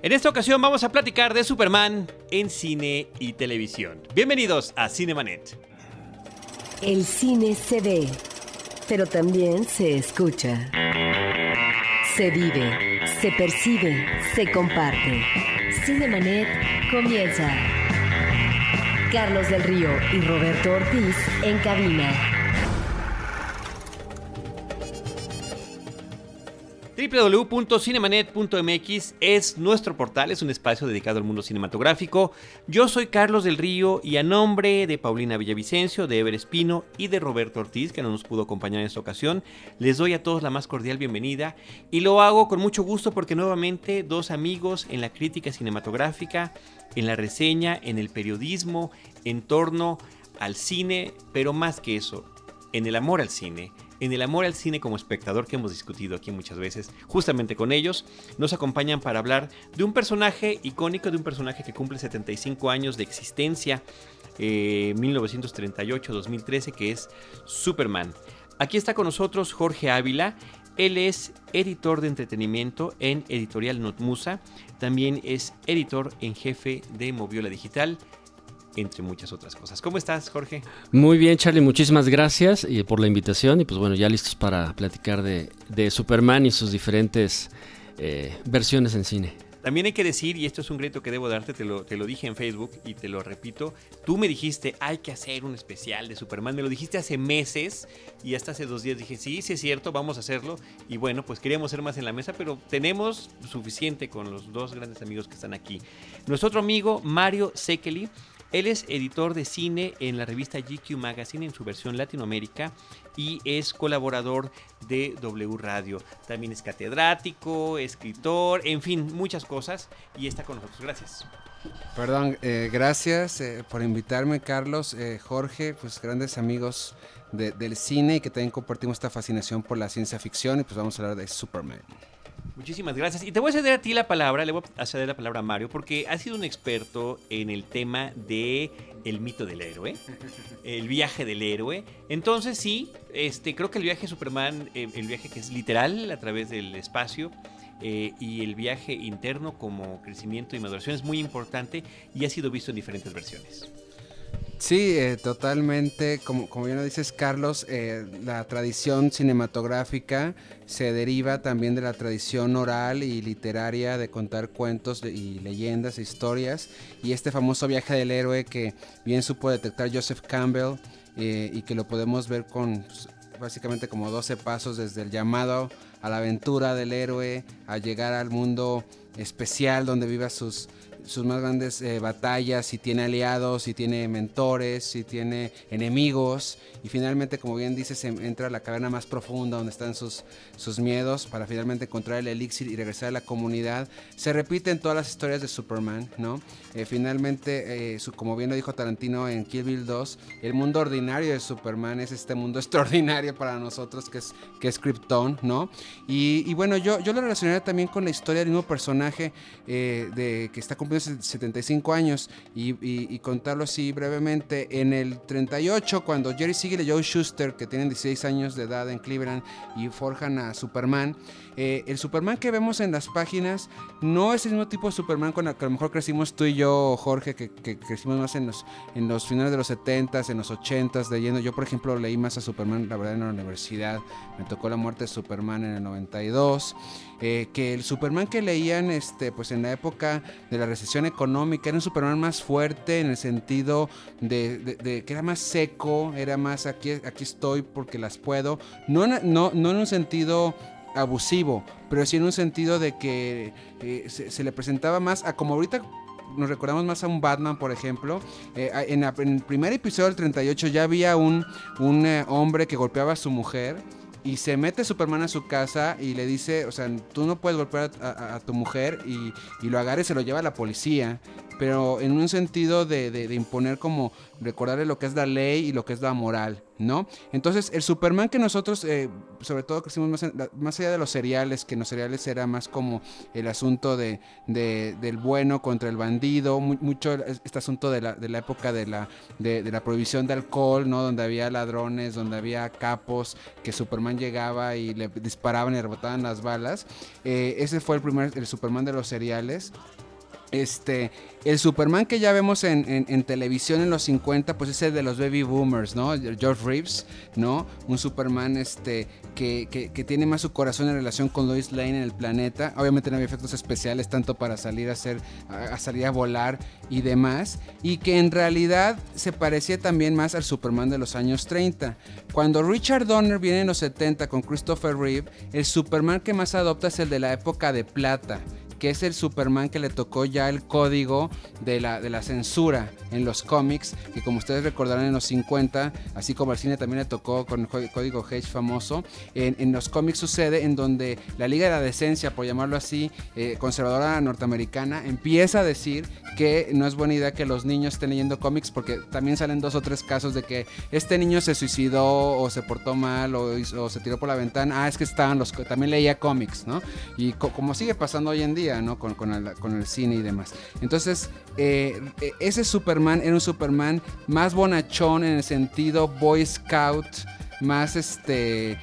En esta ocasión vamos a platicar de Superman en cine y televisión. Bienvenidos a Cinemanet. El cine se ve, pero también se escucha. Se vive, se percibe, se comparte. Cinemanet comienza. Carlos del Río y Roberto Ortiz en cabina. www.cinemanet.mx es nuestro portal, es un espacio dedicado al mundo cinematográfico. Yo soy Carlos del Río y a nombre de Paulina Villavicencio, de Ever Espino y de Roberto Ortiz, que no nos pudo acompañar en esta ocasión, les doy a todos la más cordial bienvenida y lo hago con mucho gusto porque nuevamente dos amigos en la crítica cinematográfica, en la reseña, en el periodismo, en torno al cine, pero más que eso, en el amor al cine en el amor al cine como espectador que hemos discutido aquí muchas veces, justamente con ellos, nos acompañan para hablar de un personaje icónico, de un personaje que cumple 75 años de existencia, 1938-2013, eh, que es Superman. Aquí está con nosotros Jorge Ávila. Él es editor de entretenimiento en Editorial Notmusa. También es editor en jefe de Moviola Digital entre muchas otras cosas. ¿Cómo estás, Jorge? Muy bien, Charlie, muchísimas gracias eh, por la invitación y pues bueno, ya listos para platicar de, Superman y sus diferentes eh, versiones en cine. También hay que decir, y esto es un grito que debo darte, te lo, te lo dije en Facebook y te lo repito, tú me dijiste, hay que hacer un especial de Superman, me lo dijiste hace meses y hasta hace dos días dije, sí, sí es cierto, vamos a hacerlo. Y bueno, pues queríamos ser más en la mesa, pero tenemos suficiente con los dos grandes amigos que están aquí. Nuestro otro amigo, Mario Sekeli, él es editor de cine en la revista GQ Magazine en su versión Latinoamérica y es colaborador de W Radio. También es catedrático, escritor, en fin, muchas cosas y está con nosotros. Gracias. Perdón, eh, gracias eh, por invitarme, Carlos, eh, Jorge, pues grandes amigos del cine y que también compartimos esta fascinación por la ciencia ficción y pues vamos a hablar de Superman. Muchísimas gracias. Y te voy a ceder a ti la palabra, le voy a ceder la palabra a Mario, porque has sido un experto en el tema de el mito del héroe, el viaje del héroe. Entonces sí, este, creo que el viaje de Superman, eh, el viaje que es literal a través del espacio, eh, y el viaje interno como crecimiento y maduración es muy importante y ha sido visto en diferentes versiones. Sí, eh, totalmente. Como, como bien lo dices, Carlos, eh, la tradición cinematográfica se deriva también de la tradición oral y literaria de contar cuentos y leyendas historias. Y este famoso viaje del héroe que bien supo detectar Joseph Campbell eh, y que lo podemos ver con básicamente como 12 pasos desde el llamado a la aventura del héroe, a llegar al mundo especial donde viva sus sus más grandes eh, batallas, si tiene aliados, si tiene mentores, si tiene enemigos. Y finalmente, como bien dices, entra a la caverna más profunda donde están sus, sus miedos para finalmente encontrar el elixir y regresar a la comunidad. Se repite en todas las historias de Superman, ¿no? Eh, finalmente, eh, como bien lo dijo Tarantino en Kill Bill 2, el mundo ordinario de Superman es este mundo extraordinario para nosotros que es, que es Krypton, ¿no? Y, bueno, yo, yo lo relacionaría también con la historia del mismo personaje de, que está cumpliendo 75 años y, contarlo así brevemente. En el 38, cuando Jerry Siegel y Joe Schuster, que tienen 16 años de edad en Cleveland y forjan a Superman, eh, el Superman que vemos en las páginas no es el mismo tipo de Superman con el que a lo mejor crecimos tú y yo, Jorge, que, crecimos más en los, finales de los 70s, en los 80s, leyendo. Yo, por ejemplo, leí más a Superman, la verdad, en la universidad. Me tocó la muerte de Superman en el 92. Eh, que el Superman que leían este, pues en la época de la recesión económica era un Superman más fuerte en el sentido de, que era más seco, era más aquí, aquí estoy porque las puedo, no, no, no en un sentido abusivo, pero sí en un sentido de que eh, se, le presentaba más a como ahorita nos recordamos más a un Batman, por ejemplo. Eh, en, el primer episodio del 38 ya había un, un hombre que golpeaba a su mujer y se mete Superman a su casa y le dice, o sea, tú no puedes golpear a, tu mujer y, lo agarra y se lo lleva a la policía. pero en un sentido de, de imponer como recordarle lo que es la ley y lo que es la moral, ¿no? Entonces, el Superman que nosotros, eh, sobre todo crecimos más, más allá de los seriales, que en los seriales era más como el asunto de, de del bueno contra el bandido, mucho este asunto de la, de la época de la, de, la prohibición de alcohol, ¿no? Donde había ladrones, donde había capos, que Superman llegaba y le disparaban y rebotaban las balas. Eh, ese fue el primer, el Superman de los seriales. Este, el Superman que ya vemos en, televisión en los 50, pues es el de los baby boomers, ¿no? George Reeves, ¿no? Un Superman este, que, que, que, tiene más su corazón en relación con Lois Lane en el planeta. Obviamente no había efectos especiales tanto para salir a, hacer, a, a salir a volar y demás. Y que en realidad se parecía también más al Superman de los años 30. Cuando Richard Donner viene en los 70 con Christopher Reeve, el Superman que más adopta es el de la época de plata que es el Superman que le tocó ya el código de la, de la censura en los cómics, que como ustedes recordarán en los 50, así como al cine también le tocó con el código Hedge famoso, en, en los cómics sucede en donde la Liga de la Decencia, por llamarlo así, eh, conservadora norteamericana, empieza a decir que no es buena idea que los niños estén leyendo cómics porque también salen dos o tres casos de que este niño se suicidó o se portó mal o, o se tiró por la ventana, ah, es que estaban los, también leía cómics, ¿no? Y co como sigue pasando hoy en día, ¿no? Con, con, el, con el, cine y demás. Entonces, eh, ese Superman era un Superman más bonachón en el sentido Boy Scout, más este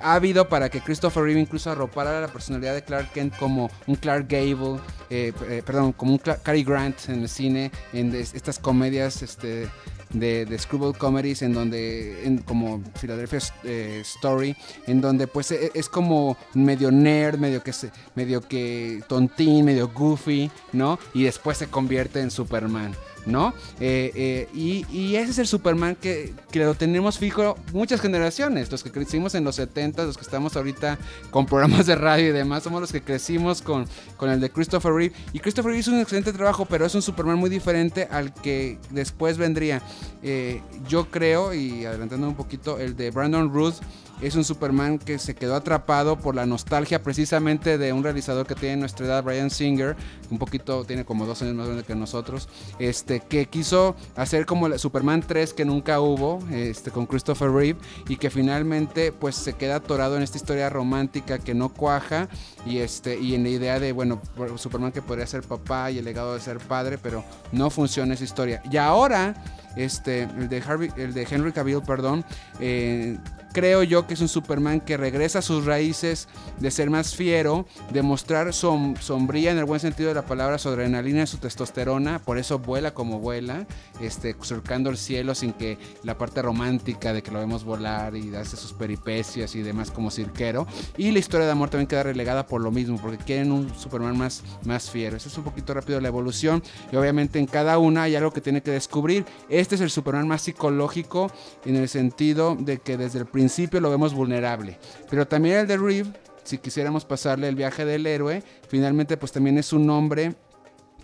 habido para que Christopher Reeve incluso arropara la personalidad de Clark Kent como un Clark Gable, eh, eh, perdón, como un Cary Grant en el cine, en estas comedias este, de, de screwball comedies en donde, en, como Philadelphia eh, Story, en donde pues es, es, como medio nerd, medio que, medio que tontín, medio goofy, ¿no? Y después se convierte en Superman. ¿No? Eh, eh, y, y, ese es el Superman que, que, lo tenemos fijo muchas generaciones, los que crecimos en los 70, los que estamos ahorita con programas de radio y demás, somos los que crecimos con, con el de Christopher Reeve. Y Christopher Reeve hizo un excelente trabajo, pero es un Superman muy diferente al que después vendría. Eh, yo creo, y adelantando un poquito, el de Brandon Ruth es un Superman que se quedó atrapado por la nostalgia precisamente de un realizador que tiene nuestra edad, Brian Singer, un poquito, tiene como dos años más grande que nosotros, este, que quiso hacer como el Superman 3 que nunca hubo, este, con Christopher Reeve, y que finalmente pues se queda atorado en esta historia romántica que no cuaja, y, este, y en la idea de, bueno, Superman que podría ser papá y el legado de ser padre, pero no funciona esa historia. Y ahora, este, el de, Harvey, el de Henry Cavill, perdón, eh, creo yo que es un Superman que regresa a sus raíces de ser más fiero, de mostrar som sombría en el buen sentido de la palabra, su adrenalina, su testosterona, por eso vuela como vuela, este, surcando el cielo sin que la parte romántica de que lo vemos volar y darse sus peripecias y demás como cirquero. Y la historia de amor también queda relegada por lo mismo, porque quieren un Superman más, más fiero. Eso es un poquito rápido la evolución y obviamente en cada una hay algo que tiene que descubrir. Este es el Superman más psicológico en el sentido de que desde el principio lo vemos vulnerable. Pero también el de Reeve, si quisiéramos pasarle el viaje del héroe, finalmente pues también es un hombre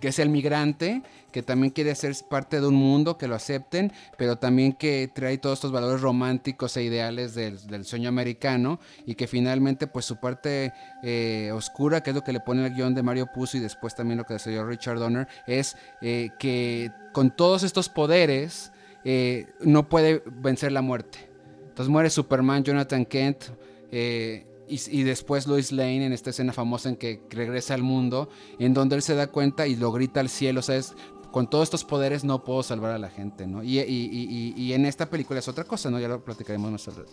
que es el migrante, que también quiere ser parte de un mundo, que lo acepten, pero también que trae todos estos valores románticos e ideales del, del sueño americano y que finalmente pues su parte eh, oscura, que es lo que le pone el guion de Mario Puzo y después también lo que desarrolló Richard Donner, es eh, que con todos estos poderes eh, no puede vencer la muerte. Entonces muere Superman, Jonathan Kent, eh, y, y, después Lois Lane en esta escena famosa en que regresa al mundo, en donde él se da cuenta y lo grita al cielo, o sea, es, con todos estos poderes no puedo salvar a la gente, ¿no? Y, y, y en esta película es otra cosa, ¿no? Ya lo platicaremos más tarde.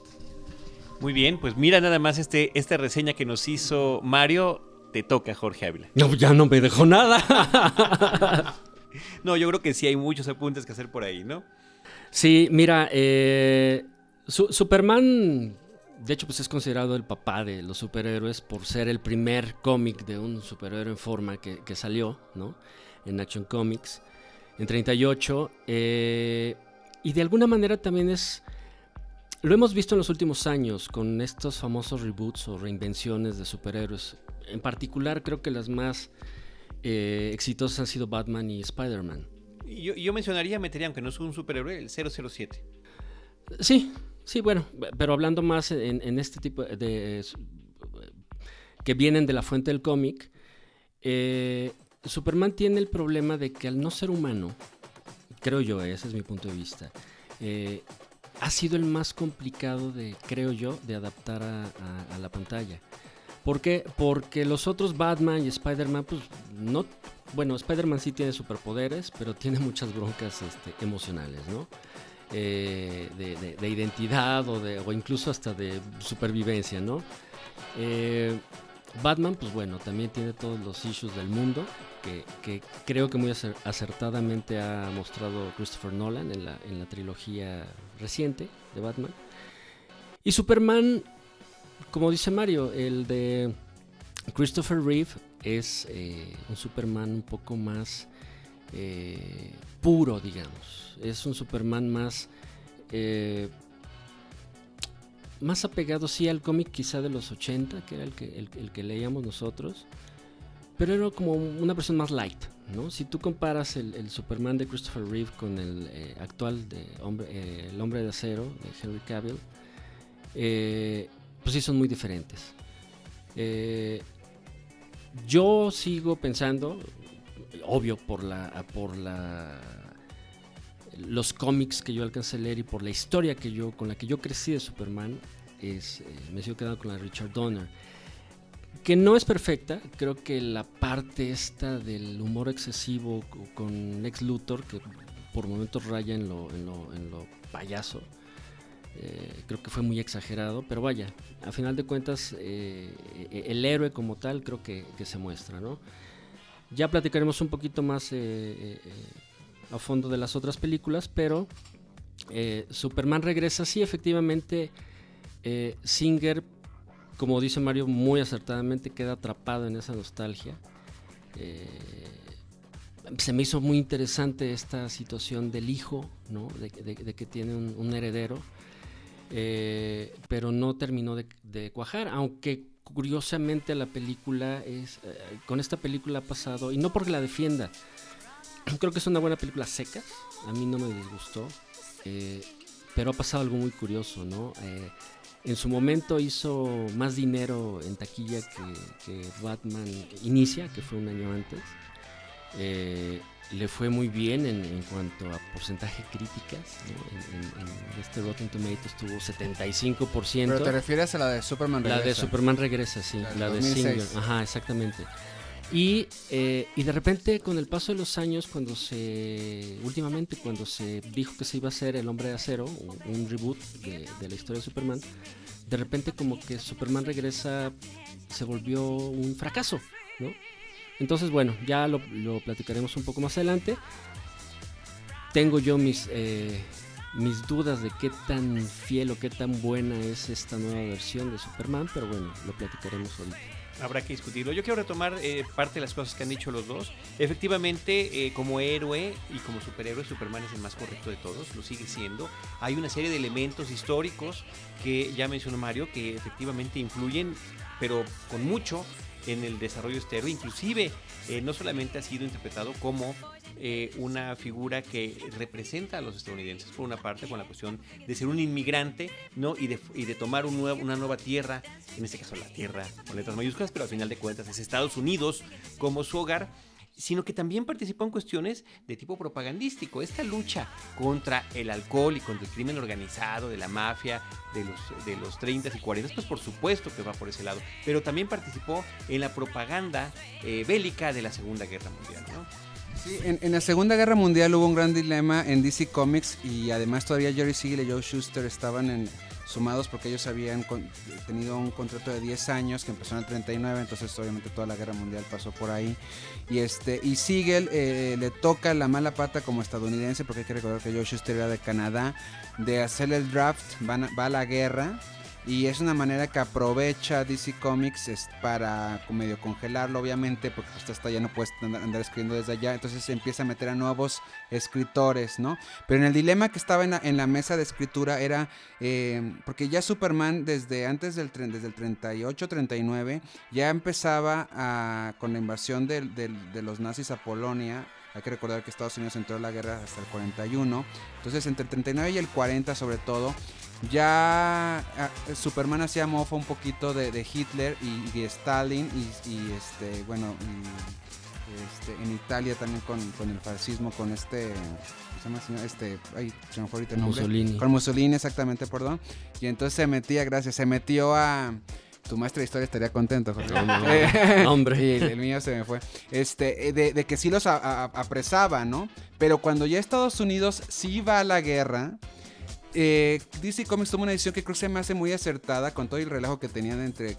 Muy bien, pues mira nada más este, esta reseña que nos hizo Mario, te toca Jorge Ávila. No, ya no me dejó nada. no, yo creo que sí hay muchos apuntes que hacer por ahí, ¿no? Sí, mira, eh... Su Superman, de hecho, pues es considerado el papá de los superhéroes por ser el primer cómic de un superhéroe en forma que, que, salió, ¿no? En Action Comics, en 38. Eh, y de alguna manera también es... Lo hemos visto en los últimos años con estos famosos reboots o reinvenciones de superhéroes. En particular, creo que las más eh, exitosas han sido Batman y Spider-Man. Yo, yo mencionaría, metería, aunque no es un superhéroe, el 007. Sí, Sí, bueno, pero hablando más en, este tipo de, de, que vienen de la fuente del cómic, eh, Superman tiene el problema de que al no ser humano, creo yo, ese es mi punto de vista, eh, ha sido el más complicado de, creo yo, de adaptar a, la pantalla. ¿Por qué? Porque los otros Batman y Spider-Man, pues no. Bueno, Spider-Man sí tiene superpoderes, pero tiene muchas broncas este, emocionales, ¿no? Eh, de, identidad o, de, o incluso hasta de supervivencia, ¿no? Eh, Batman, pues bueno, también tiene todos los issues del mundo, que, creo que muy acertadamente ha mostrado Christopher Nolan en la, en la trilogía reciente de Batman. Y Superman, como dice Mario, el de Christopher Reeve es eh, un Superman un poco más eh, puro, digamos. Es un Superman más... Eh, más apegado sí al cómic quizá de los 80, que era el que, el que leíamos nosotros, pero era como una versión más light, ¿no? Si tú comparas el, Superman de Christopher Reeve con el eh, actual de hombre, eh, El Hombre de Acero de Henry Cavill, pues sí son muy diferentes. yo sigo pensando, obvio por la, por la los cómics que yo alcancé a leer y por la historia que yo con la que yo crecí de Superman, es, me sigo quedando con la de Richard Donner que no es perfecta. Creo que la parte esta del humor excesivo con Lex Luthor, que por momentos raya en lo, en lo, payaso, eh, creo que fue muy exagerado. Pero vaya, a final de cuentas, eh, el héroe como tal creo que, se muestra, ¿no? Ya platicaremos un poquito más eh, a fondo de las otras películas, pero Superman regresa, sí, efectivamente. Singer como dice Mario muy acertadamente, queda atrapado en esa nostalgia. Eh, se me hizo muy interesante esta situación del hijo, ¿no? de, que tiene un, heredero, eh, pero no terminó de, cuajar, aunque curiosamente la película es, eh, con esta película ha pasado, y no porque la defienda, creo que es una buena película seca, a mí no me disgustó, pero ha pasado algo muy curioso, ¿no? en su momento hizo más dinero en taquilla que, Batman Inicia, que fue un año antes. Eh, le fue muy bien en, cuanto a porcentaje críticas. En, este Rotten Tomatoes tuvo 75%. Pero te refieres a la de Superman Regresa. La de Superman Regresa, sí. La, de Singer. Ajá, exactamente. Y, eh, y de repente, con el paso de los años, cuando se. Últimamente, cuando se dijo que se iba a hacer El Hombre de Acero, un, reboot de, la historia de Superman, de repente, como que Superman regresa, se volvió un fracaso, ¿no? Entonces, bueno, ya lo, platicaremos un poco más adelante. Tengo yo mis, eh, mis dudas de qué tan fiel o qué tan buena es esta nueva versión de Superman, pero bueno, lo platicaremos ahorita habrá que discutirlo. Yo quiero retomar eh, parte de las cosas que han dicho los dos. Efectivamente, eh, como héroe y como superhéroe, Superman es el más correcto de todos, lo sigue siendo. Hay una serie de elementos históricos que ya mencionó Mario que efectivamente influyen, pero con mucho en el desarrollo externo. Inclusive, eh, no solamente ha sido interpretado como eh, una figura que representa a los estadounidenses, por una parte, con la cuestión de ser un inmigrante, ¿no? Y de, y de tomar un una nueva tierra, en este caso la tierra con letras mayúsculas, pero al final de cuentas es Estados Unidos como su hogar sino que también participó en cuestiones de tipo propagandístico. Esta lucha contra el alcohol y contra el crimen organizado, de la mafia, de los, de los 30 y 40, pues por supuesto que va por ese lado, pero también participó en la propaganda eh, bélica de la Segunda Guerra Mundial. ¿no? Sí, en, la Segunda Guerra Mundial hubo un gran dilema en DC Comics y además todavía Jerry Siegel y Joe Schuster estaban en, sumados porque ellos habían tenido un contrato de 10 años que empezó en el 39, entonces obviamente toda la guerra mundial pasó por ahí. Y este y Siegel eh, le toca la mala pata como estadounidense, porque hay que recordar que Joe Shuster de Canadá, de hacer el draft, va a la guerra y es una manera que aprovecha DC Comics para medio congelarlo, obviamente, porque pues, hasta ya no puedes andar, escribiendo desde allá. Entonces se empieza a meter a nuevos escritores, ¿no? Pero en el dilema que estaba en la, mesa de escritura era, eh, porque ya Superman desde antes del, desde el 38, 39, ya empezaba con la invasión de, de los nazis a Polonia hay que recordar que Estados Unidos entró a la guerra hasta el 41. Entonces, entre el 39 y el 40, sobre todo, ya ah, Superman hacía mofa un poquito de, Hitler y, de Stalin y, este bueno este, en Italia también con, con el fascismo, con este se llama señor? Este, ay, se me fue ahorita el nombre. Mussolini. Con Mussolini, exactamente, perdón. Y entonces se metía, gracias, se metió a... Tu maestra de historia estaría contento, Jorge. No, no, hombre. Y el, mío se me fue. Este, eh, de, de que sí los a- a- apresaba, ¿no? Pero cuando ya Estados Unidos sí va a la guerra, eh, DC Comics tuvo una edición que creo que se me hace muy acertada con todo el relajo que tenían entre,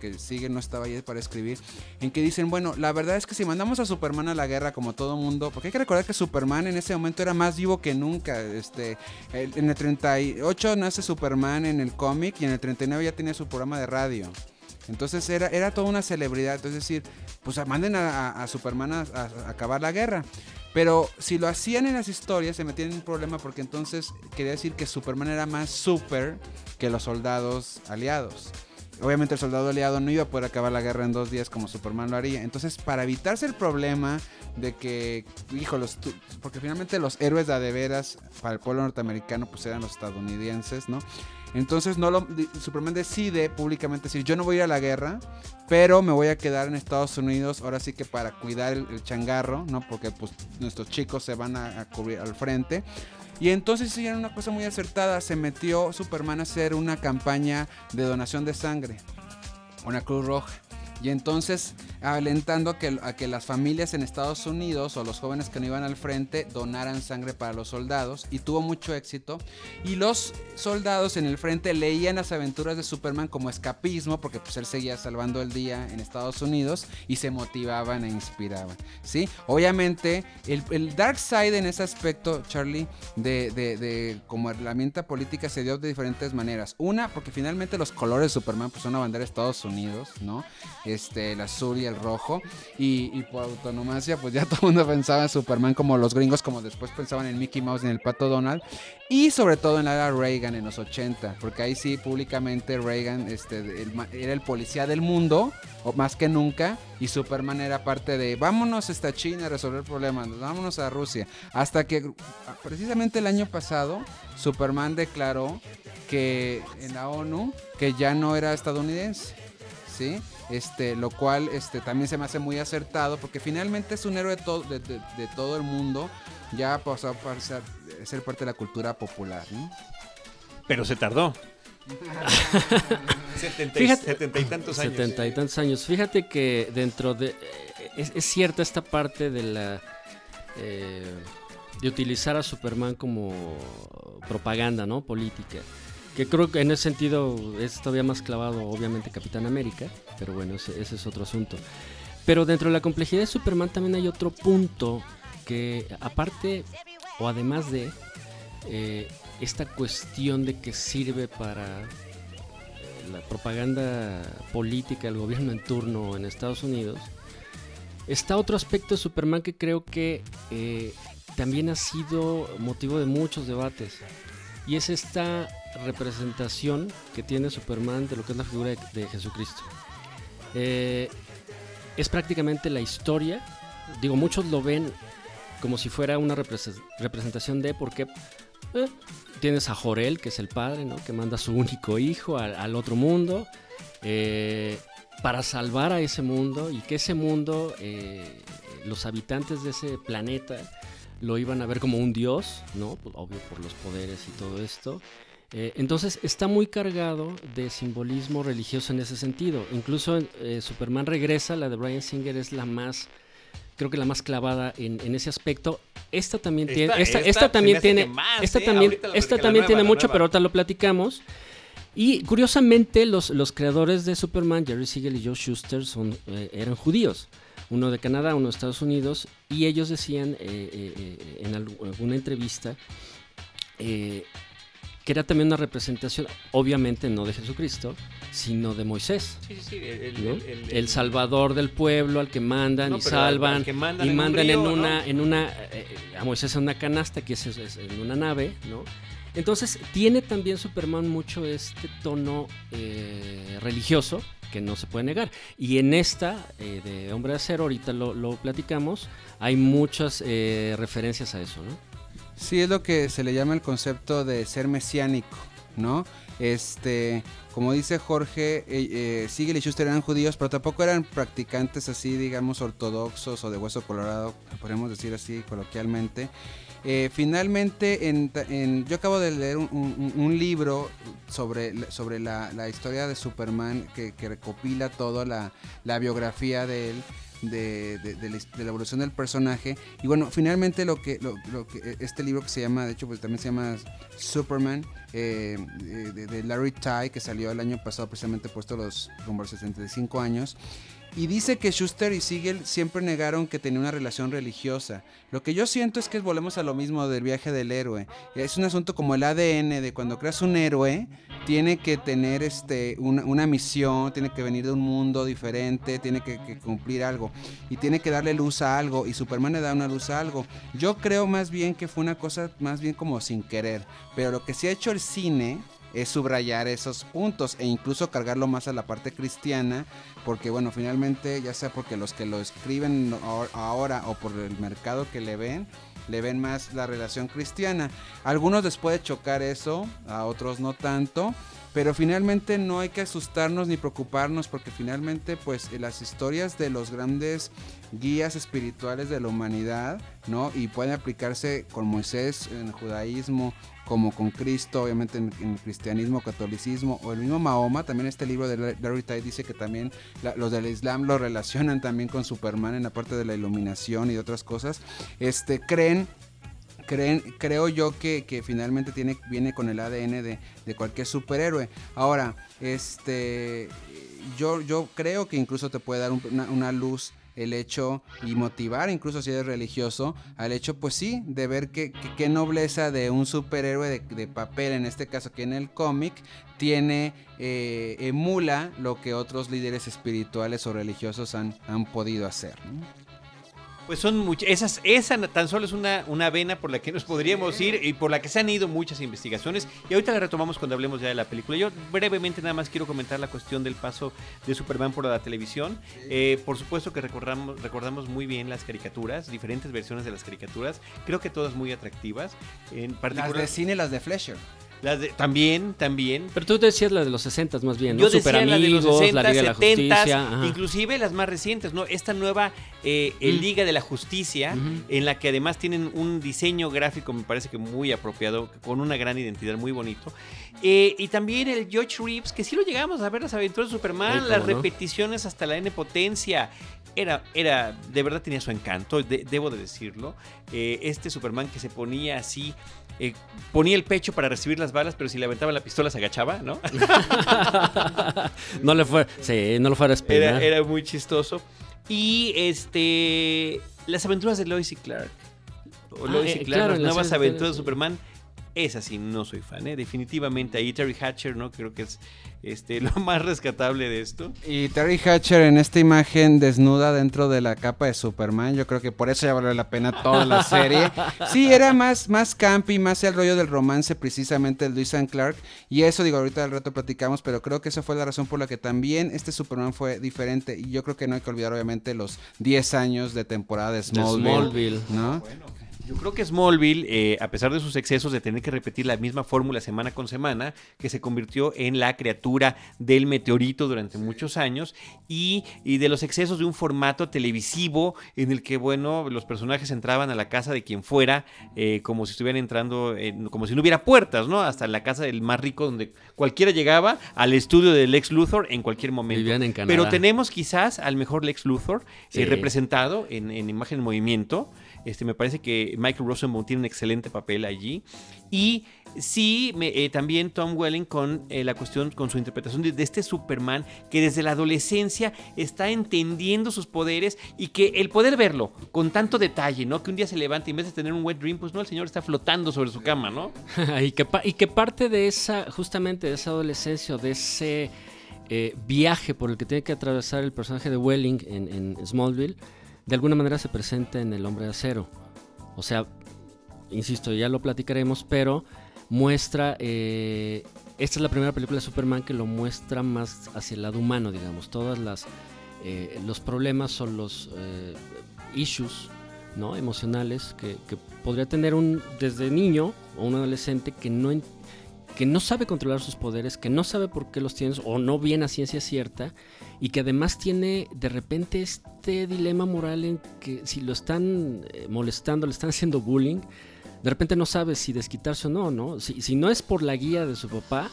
que sigue no estaba ahí para escribir, en que dicen, bueno, la verdad es que si mandamos a Superman a la guerra como todo mundo, porque hay que recordar que Superman en ese momento era más vivo que nunca, este, en el 38 nace Superman en el cómic y en el 39 ya tenía su programa de radio. Entonces era, era toda una celebridad. Es decir, pues manden a, Superman a acabar la guerra. Pero si lo hacían en las historias se metían en un problema porque entonces quería decir que Superman era más super que los soldados aliados. Obviamente el soldado aliado no iba a poder acabar la guerra en dos días como Superman lo haría. Entonces para evitarse el problema de que, híjolos, tú- porque finalmente los héroes de a de para el pueblo norteamericano pues eran los estadounidenses, ¿no? Entonces no lo, Superman decide públicamente decir, yo no voy a ir a la guerra, pero me voy a quedar en Estados Unidos, ahora sí que para cuidar el, changarro, ¿no? Porque pues nuestros chicos se van a, a cubrir al frente. Y entonces hicieron una cosa muy acertada, se metió Superman a hacer una campaña de donación de sangre, una Cruz Roja. Y entonces alentando a que, a que las familias en Estados Unidos o los jóvenes que no iban al frente donaran sangre para los soldados y tuvo mucho éxito. Y los soldados en el frente leían las aventuras de Superman como escapismo porque pues él seguía salvando el día en Estados Unidos y se motivaban e inspiraban. ¿sí? Obviamente el, el Dark Side en ese aspecto, Charlie, de, de- como herramienta política se dio de diferentes maneras. Una, porque finalmente los colores de Superman pues, son una bandera de Estados Unidos, ¿no? Este, el azul y el rojo. Y, por autonomacia, pues ya todo el mundo pensaba en Superman como los gringos, como después pensaban en Mickey Mouse y en el Pato Donald. Y sobre todo en la era Reagan en los 80, porque ahí sí públicamente Reagan este, era el policía del mundo, o más que nunca, y Superman era parte de vámonos hasta China a resolver problemas, vámonos a Rusia. Hasta que precisamente el año pasado Superman declaró que en la ONU que ya no era estadounidense. ¿Sí? Este, lo cual este, también se me hace muy acertado porque finalmente es un héroe de, to- de- de- de todo el mundo, ya pasó a pasar- ser parte de la cultura popular. ¿no? Pero se tardó. Setenta y, Fíjate- setenta y tantos años. Setenta y tantos años. Fíjate que dentro de... eh, Es, es cierta esta parte de la... eh, de utilizar a Superman como propaganda, ¿no? Política. Que creo que en ese sentido es todavía más clavado, obviamente, Capitán América. Pero bueno, ese, es otro asunto. Pero dentro de la complejidad de Superman también hay otro punto que aparte o además de eh, esta cuestión de que sirve para eh, la propaganda política del gobierno en turno en Estados Unidos, está otro aspecto de Superman que creo que eh, también ha sido motivo de muchos debates. Y es esta representación que tiene Superman de lo que es la figura de, Jesucristo. Eh, es prácticamente la historia. Digo, muchos lo ven como si fuera una represe- representación de, porque eh, tienes a Jorel, que es el padre, ¿no? que manda a su único hijo al, al otro mundo eh, para salvar a ese mundo y que ese mundo, eh, los habitantes de ese planeta lo iban a ver como un dios, ¿no? Pues, obvio por los poderes y todo esto. Eh, entonces está muy cargado de simbolismo religioso en ese sentido. Incluso eh, Superman regresa, la de Brian Singer es la más, creo que la más clavada en, en ese aspecto. Esta también Esta- tiene, esta, esta esta también tiene, más, esta ¿eh? también, esta también nueva, tiene mucho, nueva. pero ahorita lo platicamos. Y curiosamente los, los creadores de Superman, Jerry Siegel y Joe Schuster, son, eh, eran judíos. Uno de Canadá, uno de Estados Unidos. Y ellos decían eh, eh, eh, en algu- alguna entrevista eh, que era también una representación, obviamente no de Jesucristo, sino de Moisés. Sí, sí, sí. El, ¿no? el- el- El salvador del pueblo al que mandan No, y salvan al que mandan y en un mandan río, en ¿no? una en una eh, a Moisés en una canasta que es, es en una nave no entonces tiene también Superman mucho este tono eh, religioso que no se puede negar y en esta eh, de Hombre de Acero ahorita lo, lo platicamos hay muchas eh, referencias a eso no Sí, es lo que se le llama el concepto de ser mesiánico. ¿no? Este, como dice Jorge, eh, eh, Siegel y Schuster eran judíos, pero tampoco eran practicantes así, digamos, ortodoxos o de hueso colorado, podemos decir así coloquialmente. Eh, finalmente, en, yo acabo de leer un, libro sobre, sobre la, historia de Superman que, recopila toda la, biografía de él de, la, evolución del personaje. Y bueno, finalmente lo que, lo, que este libro que se llama, de hecho, pues también se llama Superman, eh, de, Larry Ty, que salió el año pasado, precisamente puesto los como 65 años. Y dice que Schuster y Siegel siempre negaron que tenía una relación religiosa. Lo que yo siento es que volvemos a lo mismo del viaje del héroe. Es un asunto como el ADN de cuando creas un héroe, tiene que tener este, una, misión, tiene que venir de un mundo diferente, tiene que, que, cumplir algo y tiene que darle luz a algo y Superman le da una luz a algo. Yo creo más bien que fue una cosa más bien como sin querer, pero lo que sí ha hecho el cine es subrayar esos puntos e incluso cargarlo más a la parte cristiana, porque bueno, finalmente ya sea porque los que lo escriben ahora o por el mercado que le ven, le ven más la relación cristiana. algunos les puede chocar eso, a otros no tanto. Pero finalmente no hay que asustarnos ni preocuparnos porque finalmente pues las historias de los grandes guías espirituales de la humanidad, ¿no? Y pueden aplicarse con Moisés en el judaísmo, como con Cristo, obviamente en, el cristianismo, catolicismo, o el mismo Mahoma, también este libro de Larry Tide dice que también los del Islam lo relacionan también con Superman en la parte de la iluminación y de otras cosas, este, creen Creo yo que, finalmente tiene, viene con el ADN de, de, cualquier superhéroe. Ahora, este, yo, creo que incluso te puede dar una, luz el hecho y motivar, incluso si eres religioso, al hecho, pues sí, de ver qué que, nobleza de un superhéroe de, papel, en este caso que en el cómic, tiene, eh, emula lo que otros líderes espirituales o religiosos han podido hacer. Pues son muchas, esas, esa tan solo es una, una vena por la que nos podríamos ir y por la que se han ido muchas investigaciones. Y ahorita la retomamos cuando hablemos ya de la película. Yo brevemente nada más quiero comentar la cuestión del paso de Superman por la televisión. Eh, por supuesto que recordamos, recordamos muy bien las caricaturas, diferentes versiones de las caricaturas. Creo que todas muy atractivas. En particular, las de cine, las de Fleischer también, también. Pero tú decías las de los 60 más bien, ¿no? Yo decía Super la de los 60, la Liga 70, inclusive las más recientes, ¿no? Esta nueva eh, mm. Liga de la Justicia, en la que además tienen un diseño gráfico, me parece que muy apropiado, con una gran identidad, muy bonito. Eh, y también el George Reeves, que sí lo llegamos a ver las aventuras de Superman, las repeticiones hasta la N potencia. Era, era, de verdad tenía su encanto, debo de decirlo. Eh, este Superman que se ponía así eh, ponía el pecho para recibir las balas, pero si le aventaba la pistola se agachaba, ¿no? no le fue, sí, no lo fuera a era, era, muy chistoso. Y este, las aventuras de Lois y Clark. O Lois y ah, eh, Clark, las nuevas aventuras de Superman es así, no soy fan, ¿eh? definitivamente ahí Terry Hatcher, ¿no? Creo que es este, lo más rescatable de esto. Y Terry Hatcher en esta imagen desnuda dentro de la capa de Superman, yo creo que por eso ya vale la pena toda la serie. Sí, era más, más campy, más el rollo del romance precisamente de Luis and Clark, y eso digo, ahorita al rato platicamos, pero creo que esa fue la razón por la que también este Superman fue diferente, y yo creo que no hay que olvidar obviamente los 10 años de temporada de Smallville, ¿no? Bueno. Yo creo que Smallville, eh, a pesar de sus excesos de tener que repetir la misma fórmula semana con semana, que se convirtió en la criatura del meteorito durante muchos años, y, de los excesos de un formato televisivo en el que, bueno, los personajes entraban a la casa de quien fuera, eh, como si estuvieran entrando, como si no hubiera puertas, ¿no? Hasta la casa del más rico, donde cualquiera llegaba al estudio del Lex Luthor en cualquier momento. Pero tenemos quizás al mejor Lex Luthor eh, representado en, en imagen en movimiento. Este, me parece que Michael Rosenbaum tiene un excelente papel allí. Y sí, eh, también Tom Welling con eh, la cuestión, con su interpretación de, este Superman que desde la adolescencia está entendiendo sus poderes y que el poder verlo con tanto detalle, ¿no? Que un día se levanta y en vez de tener un wet dream, pues no, el señor está flotando sobre su cama, ¿no? y, que, y que parte de esa, justamente de esa adolescencia, de ese eh, viaje por el que tiene que atravesar el personaje de Welling en, en Smallville, de alguna manera se presenta en El Hombre de Acero. O sea, insisto, ya lo platicaremos, pero muestra... Eh, esta es la primera película de Superman que lo muestra más hacia el lado humano, digamos. Todas las... Eh, los problemas son los eh, issues ¿no? emocionales que, podría tener un desde niño o un adolescente que no que no sabe controlar sus poderes, que no sabe por qué los tiene o no viene a ciencia cierta y que además tiene de repente este dilema moral en que si lo están eh, molestando, le están haciendo bullying, de repente no sabe si desquitarse o no, ¿no? Si, si no es por la guía de su papá,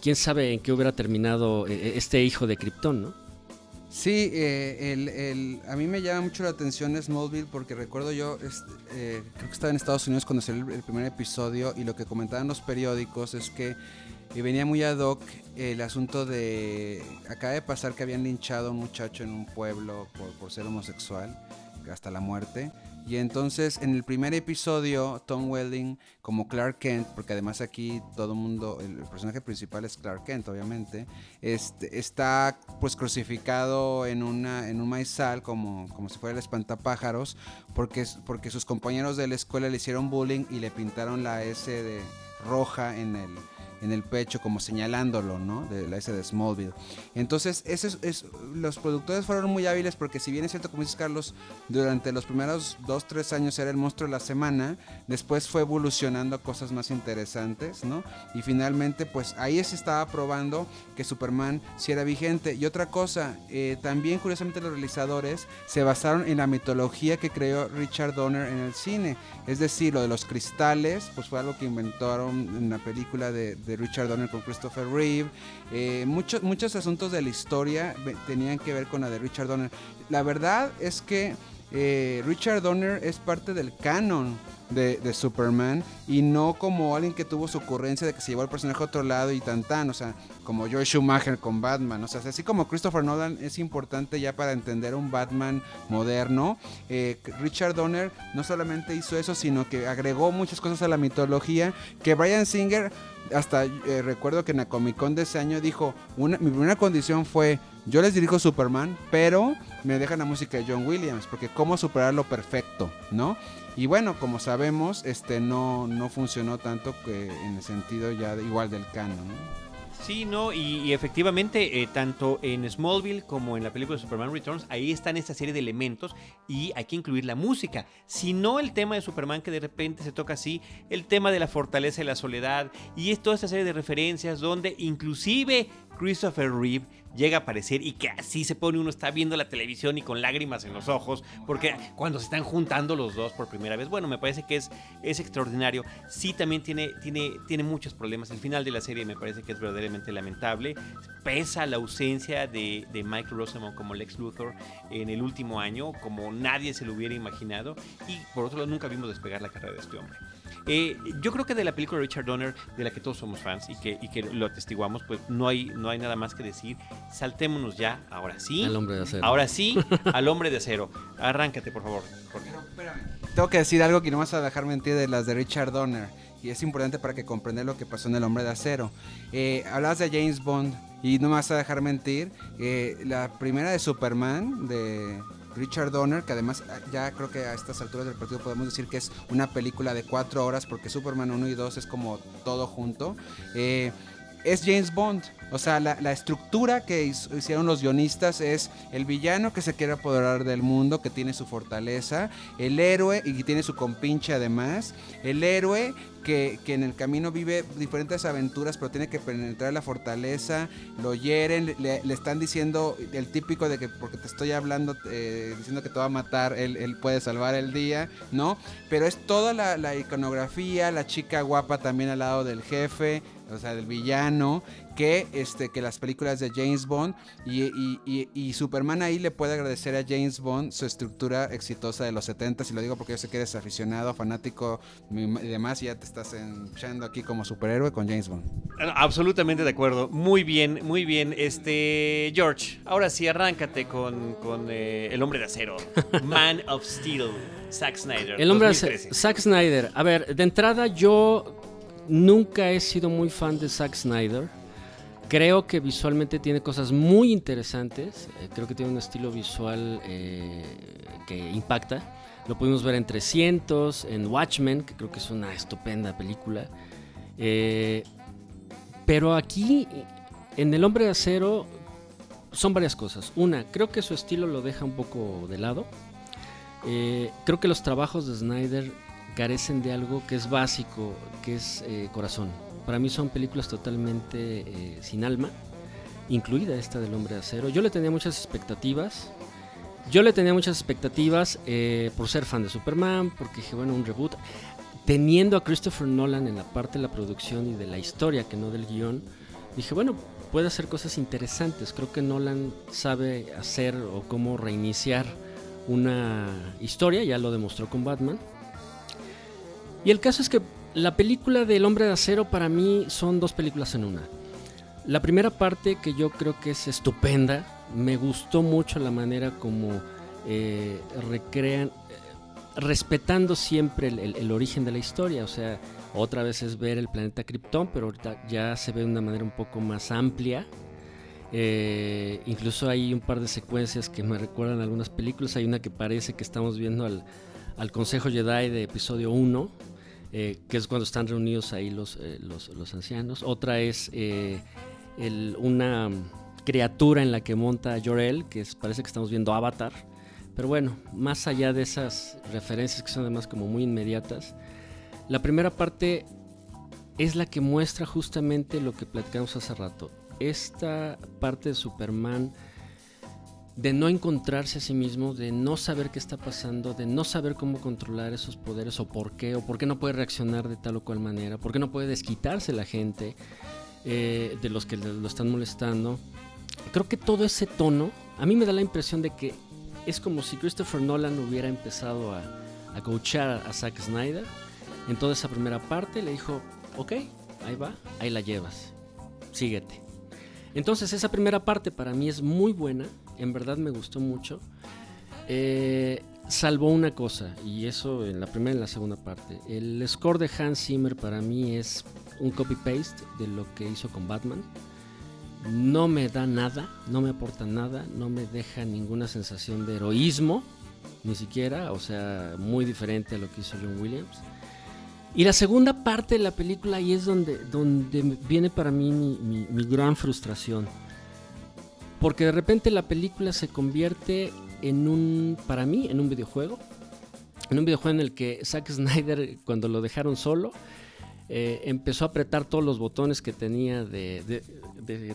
quién sabe en qué hubiera terminado eh, eh, este hijo de Krypton, ¿no? Sí, eh, el, el- a mí me llama mucho la atención Smallville porque recuerdo yo, este, creo que estaba en Estados Unidos cuando salió el, el primer episodio y lo que comentaban los periódicos es que eh, venía muy ad hoc el asunto de, acaba de pasar que habían linchado a un muchacho en un pueblo por, por ser homosexual hasta la muerte. Y entonces en el primer episodio, Tom Welling como Clark Kent, porque además aquí todo el mundo, el personaje principal es Clark Kent, obviamente, este, está pues crucificado en, una, en un maizal como, como si fuera el espantapájaros, porque, porque sus compañeros de la escuela le hicieron bullying y le pintaron la S de roja en el, en el pecho como señalándolo, ¿no? De la S de Smallville. Entonces, ese es, los productores fueron muy hábiles porque si bien es cierto, como dices Carlos, durante los primeros dos, tres años era el monstruo de la semana, después fue evolucionando a cosas más interesantes, ¿no? Y finalmente, pues ahí se estaba probando que Superman sí era vigente. Y otra cosa, eh, también curiosamente los realizadores se basaron en la mitología que creó Richard Donner en el cine. Es decir, lo de los cristales, pues fue algo que inventaron en la película de, de Richard Donner con Christopher Reeve. Eh, muchos, muchos asuntos de la historia tenían que ver con la de Richard Donner. La verdad es que eh, Richard Donner es parte del canon de, de Superman y no como alguien que tuvo su ocurrencia de que se llevó el personaje a otro lado y tan tan, o sea, como Joe Schumacher con Batman, o sea, así como Christopher Nolan es importante ya para entender un Batman moderno, eh, Richard Donner no solamente hizo eso, sino que agregó muchas cosas a la mitología que Brian Singer hasta eh, recuerdo que en la Comic Con de ese año dijo, una, mi primera condición fue, yo les dirijo Superman, pero me dejan la música de John Williams, porque cómo superar lo perfecto, ¿no? Y bueno, como sabemos, este no, no funcionó tanto que en el sentido ya de- igual del canon, ¿no? Sí, no, y, efectivamente, eh, tanto en Smallville como en la película de Superman Returns, ahí están esta serie de elementos y hay que incluir la música. Si no el tema de Superman que de repente se toca así, el tema de la fortaleza y la soledad, y es toda esta serie de referencias donde inclusive Christopher Reeve llega a aparecer y que así se pone uno está viendo la televisión y con lágrimas en los ojos porque cuando se están juntando los dos por primera vez bueno me parece que es es extraordinario. Sí también tiene tiene tiene muchos problemas. El final de la serie me parece que es verdaderamente lamentable. Pesa la ausencia de, de Michael Rosenbaum como Lex Luthor en el último año como nadie se lo hubiera imaginado. Y por otro lado nunca vimos despegar la carrera de este hombre eh, yo creo que de la película de Richard Donner, de la que todos somos fans y que, y que lo atestiguamos, pues no hay, no hay nada más que decir. Saltémonos ya, ahora sí. Al hombre de acero. Ahora sí, al hombre de acero. Arráncate, por favor. Jorge. Tengo que decir algo que no vas a dejar mentir de las de Richard Donner. Y es importante para que comprender lo que pasó en El Hombre de Acero. Eh, hablabas de James Bond y no me vas a dejar mentir. eh, la primera de Superman de Richard Donner, que además ah, ya creo que a estas alturas del partido podemos decir que es una película de cuatro horas porque Superman 1 y 2 es como todo junto. eh, es James Bond. O sea, la, estructura que hicieron los guionistas es el villano que se quiere apoderar del mundo, que tiene su fortaleza, el héroe y que tiene su compinche además, el héroe que, que en el camino vive diferentes aventuras, pero tiene que penetrar la fortaleza, lo hieren, le, le están diciendo el típico de que porque te estoy hablando, eh, diciendo que te va a matar, él, él puede salvar el día, ¿no? Pero es toda la, iconografía, la chica guapa también al lado del jefe, o sea, del villano, que, este, que las películas de James Bond y, y- y- y Superman ahí le puede agradecer a James Bond su estructura exitosa de los 70 y lo digo porque yo sé que eres aficionado, fanático y demás y ya te estás echando aquí como superhéroe con James Bond. Ah, Absolutamente de acuerdo. Muy bien, muy bien. Este, George, ahora sí, arráncate con, con eh, El Hombre de Acero. Man of Steel, Zack Snyder. El hombre de 2013. acero. Zack Snyder. A ver, de entrada yo nunca he sido muy fan de Zack Snyder. Creo que visualmente tiene cosas muy interesantes. eh, creo que tiene un estilo visual eh, que impacta. Lo pudimos ver en 300, en Watchmen, que creo que es una estupenda película. Eh, pero aquí, en El Hombre de Acero, son varias cosas. Una, creo que su estilo lo deja un poco de lado. Eh, creo que los trabajos de Snyder carecen de algo que es básico, que es eh, corazón. para mí son películas totalmente sin alma, incluida esta del Hombre de Acero. Yo le tenía muchas expectativas. Yo le tenía muchas expectativas eh, por ser fan de Superman, porque dije, bueno, un reboot. Teniendo a Christopher Nolan en la parte de la producción y de la historia, que no del guion, dije, bueno, puede hacer cosas interesantes. Creo que Nolan sabe hacer o cómo reiniciar una historia, ya lo demostró con Batman. Y el caso es que la película del Hombre de Acero para mí son dos películas en una. La primera parte que yo creo que es estupenda, me gustó mucho la manera como eh, recrean, eh, respetando siempre el, origen de la historia, o sea, otra vez es ver el planeta Krypton, pero ahorita ya se ve de una manera un poco más amplia. Eh, incluso hay un par de secuencias que me recuerdan a algunas películas. Hay una que parece que estamos viendo al, al Consejo Jedi de episodio 1, eh, que es cuando están reunidos ahí los, eh, los, ancianos. Otra es eh, una criatura en la que monta Jorel, que parece que estamos viendo Avatar. Pero bueno, más allá de esas referencias que son además como muy inmediatas, la primera parte es la que muestra justamente lo que platicamos hace rato. Esta parte de Superman de no encontrarse a sí mismo, de no saber qué está pasando, de no saber cómo controlar esos poderes o por qué, o por qué no puede reaccionar de tal o cual manera, por qué no puede desquitarse la gente eh, de los que lo están molestando. Creo que todo ese tono, a mí me da la impresión de que es como si Christopher Nolan hubiera empezado a, a coachar a Zack Snyder en toda esa primera parte, le dijo, ok, ahí va, ahí la llevas, síguete. Entonces esa primera parte para mí es muy buena, en verdad me gustó mucho. Eh, salvo una cosa, y eso en la primera y en la segunda parte. El score de Hans Zimmer para mí es un copy-paste de lo que hizo con Batman. No me da nada, no me aporta nada, no me deja ninguna sensación de heroísmo, ni siquiera, o sea, muy diferente a lo que hizo John Williams. Y la segunda parte de la película, y es donde, donde viene para mí mi, mi gran frustración porque de repente la película se convierte en un, para mí, en un videojuego. En un videojuego en el que Zack Snyder, cuando lo dejaron solo, eh, empezó a apretar todos los botones que tenía de,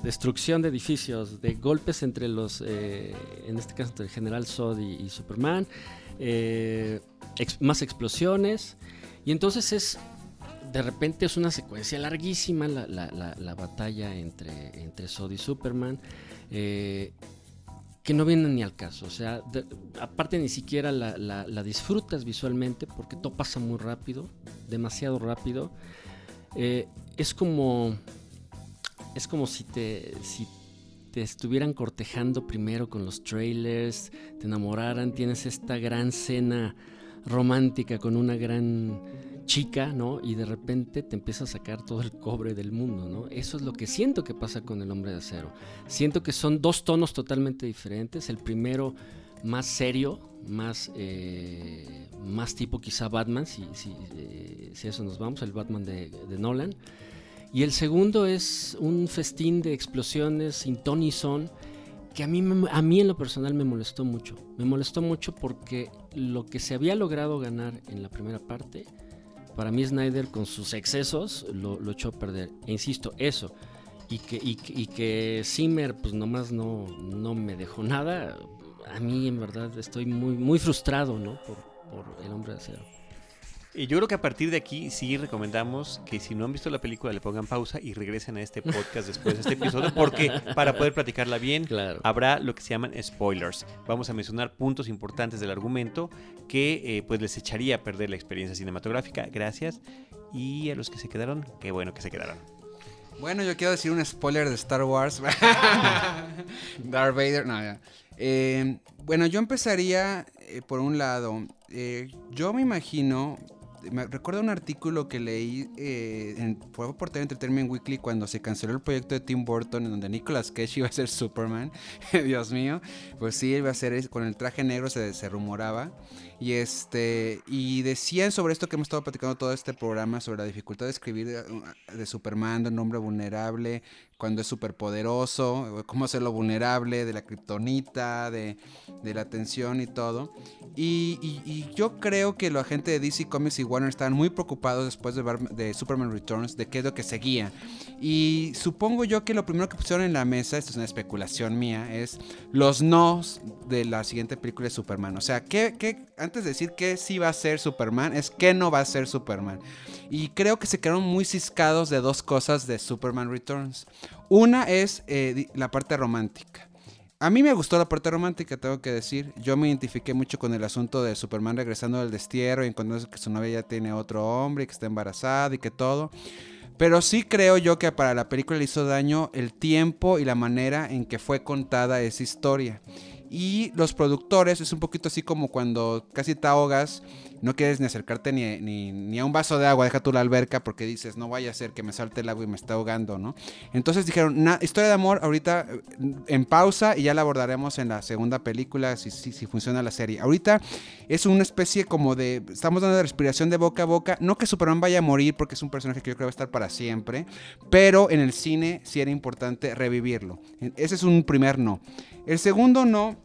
destrucción de edificios, de golpes entre los, eh, en este caso entre el General Zod y, Superman, eh, más explosiones. Y entonces es, de repente es una secuencia larguísima la, la batalla entre, entre y Superman. Que no vienen ni al caso. O sea, aparte ni siquiera la, disfrutas visualmente porque todo pasa muy rápido, demasiado rápido. Eh, es como. Es como si te. Si te estuvieran cortejando primero con los trailers, te enamoraran, tienes esta gran cena romántica con una gran chica, ¿no? Y de repente te empieza a sacar todo el cobre del mundo, ¿no? Eso es lo que siento que pasa con el hombre de acero. Siento que son dos tonos totalmente diferentes. El primero más serio, más, eh, más tipo quizá Batman, si, si, eh, si, eso nos vamos, el Batman de, Nolan. Y el segundo es un festín de explosiones sin ton y son que a mí, a mí en lo personal me molestó mucho. Me molestó mucho porque lo que se había logrado ganar en la primera parte para mí Snyder con sus excesos lo, echó a perder. E insisto, eso. Y que, y, que Zimmer pues nomás no, no me dejó nada. A mí en verdad estoy muy, muy frustrado ¿no? por, por El Hombre de Acero. Y yo creo que a partir de aquí sí recomendamos que si no han visto la película le pongan pausa y regresen a este podcast después de este episodio porque para poder platicarla bien habrá lo que se llaman spoilers. Vamos a mencionar puntos importantes del argumento que eh, pues les echaría a perder la experiencia cinematográfica. Gracias. Y a los que se quedaron, qué bueno que se quedaron. Bueno, yo quiero decir un spoiler de Star Wars. Darth Vader, no, ya. Eh, bueno, yo empezaría eh, por un lado. yo me imagino me recuerdo un artículo que leí, eh, en, fue por Entertainment Weekly cuando se canceló el proyecto de Tim Burton en donde Nicolas Cage iba a ser Superman. Dios mío, pues sí, iba a ser con el traje negro, se rumoraba. Y este y decían sobre esto que hemos estado platicando todo este programa, sobre la dificultad de escribir de, de Superman, de un hombre vulnerable, cuando es súper poderoso, cómo hacerlo vulnerable, de la kriptonita, de, de, la tensión y todo. Y, y, y, yo creo que la gente de DC Comics y Warner estaban muy preocupados después de, de, Superman Returns, de qué es lo que seguía. Y supongo yo que lo primero que pusieron en la mesa, esto es una especulación mía, es los nos de la siguiente película de Superman. O sea, ¿qué, qué, antes de decir que sí va a ser Superman, es que no va a ser Superman. Y creo que se quedaron muy ciscados de dos cosas de Superman Returns. Una es eh, la parte romántica. A mí me gustó la parte romántica, tengo que decir. Yo me identifiqué mucho con el asunto de Superman regresando del destierro y encontrando que su novia ya tiene otro hombre y que está embarazada y que todo. Pero sí creo yo que para la película le hizo daño el tiempo y la manera en que fue contada esa historia. Y los productores es un poquito así como cuando casi te ahogas, no quieres ni acercarte ni, ni, ni, a un vaso de agua, deja tú la alberca porque dices, no vaya a ser que me salte el agua y me está ahogando, ¿no? Entonces dijeron, historia de amor ahorita en pausa y ya la abordaremos en la segunda película si, si, si funciona la serie. Ahorita es una especie como de, estamos dando respiración de boca a boca, no que Superman vaya a morir porque es un personaje que yo creo va a estar para siempre, pero en el cine sí era importante revivirlo. Ese es un primer no. El segundo no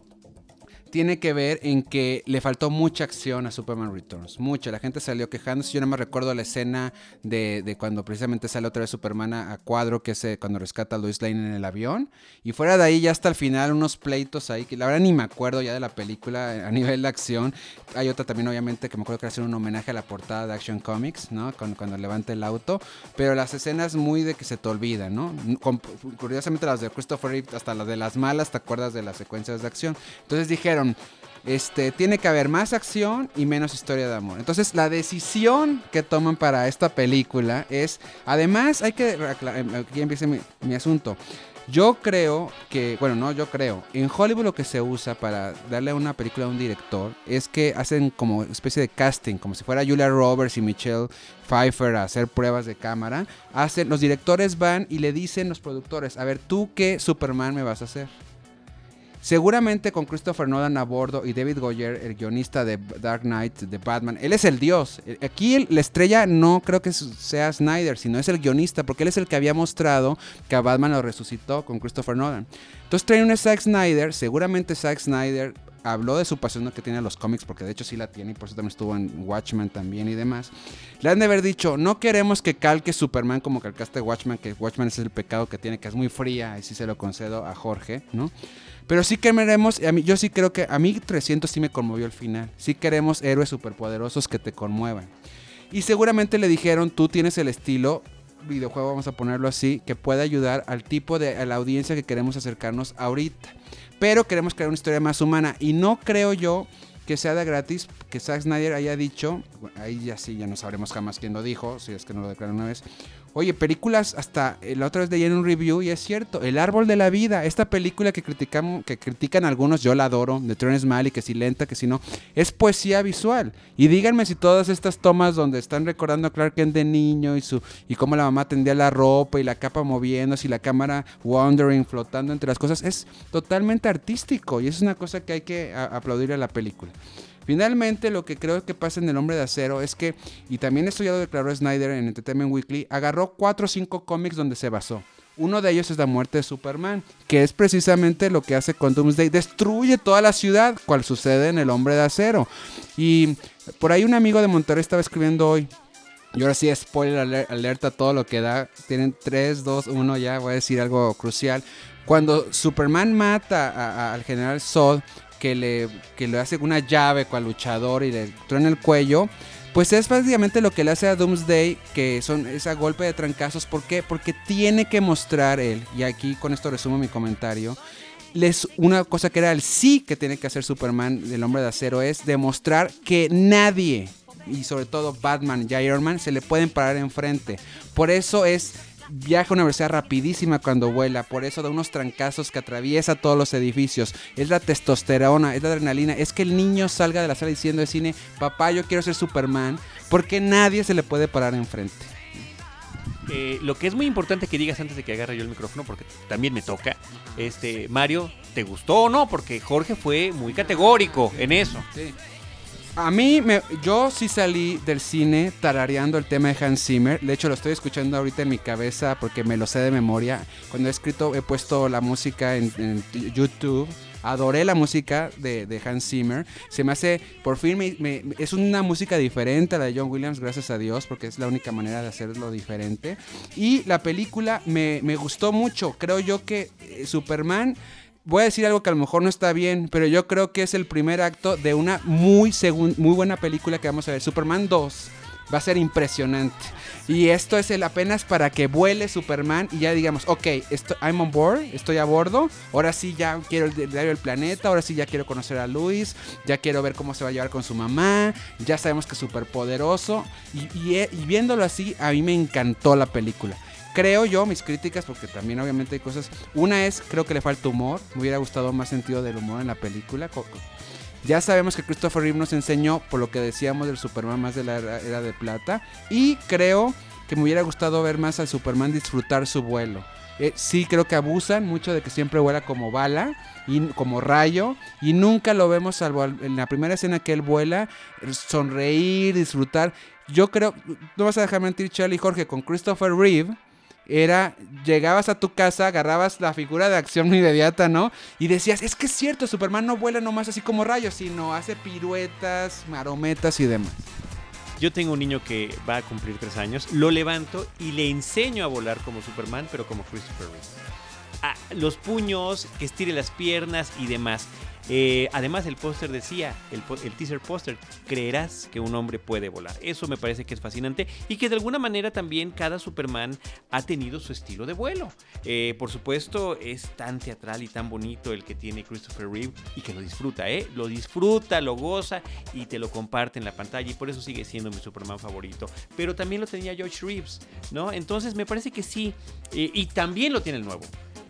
tiene que ver en que le faltó mucha acción a Superman Returns. Mucha. La gente salió quejándose. Yo no me recuerdo la escena de, de cuando precisamente sale otra vez Superman a, cuadro, que es eh, cuando rescata a Lois Lane en el avión. Y fuera de ahí, ya hasta el final, unos pleitos ahí, la verdad ni me acuerdo ya de la película a nivel de acción. Hay otra también, obviamente, que me acuerdo que hacer un homenaje a la portada de Action Comics, ¿no? Cuando, cuando levanta el auto. Pero las escenas muy de que se te olvidan, ¿no? Curiosamente las de Christopher Reeve, hasta las de las malas, te acuerdas de las secuencias de acción. Entonces dijeron, este, tiene que haber más acción y menos historia de amor. Entonces, la decisión que toman para esta película es, además, hay que, aquí empieza mi, mi asunto. Yo creo que, bueno, no, yo creo, en Hollywood lo que se usa para darle una película a un director es que hacen como especie de casting, como si fuera Julia Roberts y Michelle Pfeiffer a hacer pruebas de cámara. Hacen, los directores van y le dicen los productores, a ver, ¿tú qué Superman me vas a hacer? Seguramente con Christopher Nolan a bordo y David Goyer, el guionista de Dark Knight, de Batman. Él es el dios. Aquí la estrella no creo que sea Snyder, sino es el guionista, porque él es el que había mostrado que a Batman lo resucitó con Christopher Nolan. Entonces traen a Zack Snyder, seguramente Zack Snyder habló de su pasión que tiene a los cómics, porque de hecho sí la tiene y por eso también estuvo en Watchmen también y demás. Le han de haber dicho, no queremos que calque Superman como calcaste Watchmen, que Watchmen es el pecado que tiene, que es muy fría, y se lo concedo a Jorge, ¿no? Pero sí queremos, a mí, yo sí creo que a mí 300 sí me conmovió el final. Sí queremos héroes superpoderosos que te conmuevan. Y seguramente le dijeron, tú tienes el estilo videojuego, vamos a ponerlo así, que puede ayudar al tipo de la audiencia que queremos acercarnos ahorita. Pero queremos crear una historia más humana. Y no creo yo que sea de gratis, que Zack Snyder haya dicho, ahí ya sí, ya no sabremos jamás quién lo dijo, si es que no lo declaró una vez, Oye, películas hasta eh, la otra vez leí en un review y es cierto, El árbol de la vida, esta película que criticamos, que critican algunos, yo la adoro, de Terrence Malick, que si lenta, que si no, es poesía visual. Y díganme si todas estas tomas donde están recordando a Clark Kent de niño y su y cómo la mamá tendía la ropa y la capa moviéndose y la cámara wandering, flotando entre las cosas, es totalmente artístico y es una cosa que hay que aplaudir a la película. Finalmente, lo que creo que pasa en El Hombre de Acero es que, y también esto ya lo declaró Snyder en Entertainment Weekly, agarró cuatro o cinco cómics donde se basó. Uno de ellos es la muerte de Superman, que es precisamente lo que hace con Doomsday. Destruye toda la ciudad, cual sucede en El Hombre de Acero. Y por ahí un amigo de Monterrey estaba escribiendo hoy. Y ahora sí, spoiler alerta, todo lo que da. Tienen 3, 2, 1, ya voy a decir algo crucial. Cuando Superman mata al general Zod, que le, que le hace una llave cual luchador y le truena el cuello. Pues es básicamente lo que le hace a Doomsday, que son ese golpe de trancazos. ¿Por qué? Porque tiene que mostrar él, y aquí con esto resumo mi comentario, les, una cosa que era el sí que tiene que hacer Superman, el hombre de acero, es demostrar que nadie, y sobre todo Batman y Iron Man, se le pueden parar enfrente. Por eso es viaja a una velocidad rapidísima cuando vuela, por eso da unos trancazos que atraviesa todos los edificios. Es la testosterona, es la adrenalina, es que el niño salga de la sala diciendo de cine, papá, yo quiero ser Superman, porque nadie se le puede parar enfrente. Eh, lo que es muy importante que digas antes de que agarre yo el micrófono, porque también me toca, este, Mario, ¿te gustó o no? Porque Jorge fue muy categórico en eso. Sí. A mí, me, yo sí salí del cine tarareando el tema de Hans Zimmer. De hecho, lo estoy escuchando ahorita en mi cabeza porque me lo sé de memoria. Cuando he escrito, he puesto la música en, YouTube. Adoré la música de, Hans Zimmer. Se me hace, por fin, me, es una música diferente a la de John Williams, gracias a Dios, porque es la única manera de hacerlo diferente. Y la película me, me gustó mucho. Creo yo que eh, Superman voy a decir algo que a lo mejor no está bien, pero yo creo que es el primer acto de una muy, muy buena película que vamos a ver. Superman 2 va a ser impresionante. Y esto es el apenas para que vuele Superman y ya digamos, ok, esto, I'm on board, estoy a bordo, ahora sí ya quiero el diario del planeta, ahora sí ya quiero conocer a Luis, ya quiero ver cómo se va a llevar con su mamá, ya sabemos que es súper poderoso. Y, y, y viéndolo así, a mí me encantó la película creo yo, mis críticas, porque también obviamente hay cosas. Una es, creo que le falta humor. Me hubiera gustado más sentido del humor en la película. Ya sabemos que Christopher Reeve nos enseñó, por lo que decíamos del Superman más de la era de plata. Y creo que me hubiera gustado ver más al Superman disfrutar su vuelo. Eh, sí creo que abusan mucho de que siempre vuela como bala y como rayo y nunca lo vemos salvo en la primera escena que él vuela sonreír disfrutar yo creo no vas a dejar mentir Charlie Jorge con Christopher Reeve era, llegabas a tu casa, agarrabas la figura de acción inmediata, ¿no? Y decías, es que es cierto, Superman no vuela nomás así como rayos, sino hace piruetas, marometas y demás. Yo tengo un niño que va a cumplir tres años, lo levanto y le enseño a volar como Superman, pero como Christopher Reeve. A los puños, que estire las piernas y demás. Eh, además, el póster decía, el, teaser póster, creerás que un hombre puede volar. Eso me parece que es fascinante y que de alguna manera también cada Superman ha tenido su estilo de vuelo. Eh, por supuesto, es tan teatral y tan bonito el que tiene Christopher Reeve y que lo disfruta, ¿eh? Lo disfruta, lo goza y te lo comparte en la pantalla y por eso sigue siendo mi Superman favorito. Pero también lo tenía George Reeves, ¿no? Entonces me parece que sí. Y también lo tiene el nuevo.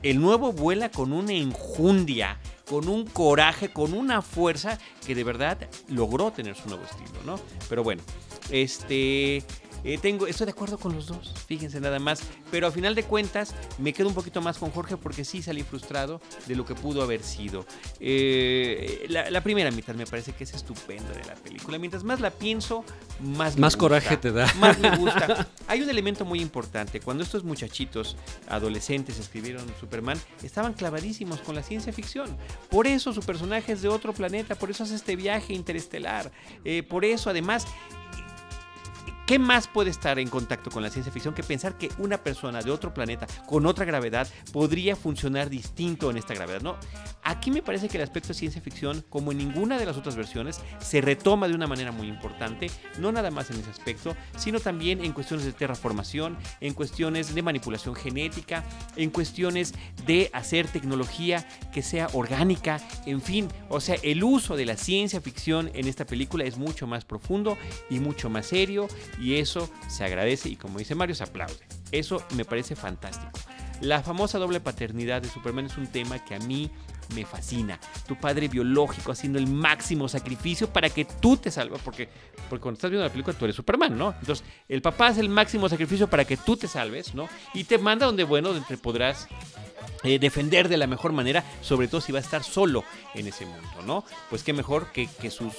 El nuevo vuela con una enjundia con un coraje, con una fuerza que de verdad logró tener su nuevo estilo, ¿no? Pero bueno, este eh, tengo, estoy de acuerdo con los dos, fíjense nada más. Pero a final de cuentas, me quedo un poquito más con Jorge porque sí salí frustrado de lo que pudo haber sido. Eh, la, la, primera mitad me parece que es estupenda de la película. Mientras más la pienso, más me Más gusta, coraje te da. Más me gusta. Hay un elemento muy importante. Cuando estos muchachitos, adolescentes, escribieron Superman, estaban clavadísimos con la ciencia ficción. Por eso su personaje es de otro planeta, por eso hace este viaje interestelar. Eh, por eso, además, ¿Qué más puede estar en contacto con la ciencia ficción que pensar que una persona de otro planeta con otra gravedad podría funcionar distinto en esta gravedad? No, aquí me parece que el aspecto de ciencia ficción, como en ninguna de las otras versiones, se retoma de una manera muy importante, no nada más en ese aspecto, sino también en cuestiones de terraformación, en cuestiones de manipulación genética, en cuestiones de hacer tecnología que sea orgánica, en fin, o sea, el uso de la ciencia ficción en esta película es mucho más profundo y mucho más serio y eso se agradece y como dice Mario, se aplaude. Eso me parece fantástico. La famosa doble paternidad de Superman es un tema que a mí me fascina. Tu padre biológico haciendo el máximo sacrificio para que tú te salves, porque, porque cuando estás viendo la película tú eres Superman, ¿no? Entonces, el papá hace el máximo sacrificio para que tú te salves, ¿no? Y te manda donde, bueno, donde podrás eh, defender de la mejor manera, sobre todo si va a estar solo en ese mundo, ¿no? Pues qué mejor que, que, que su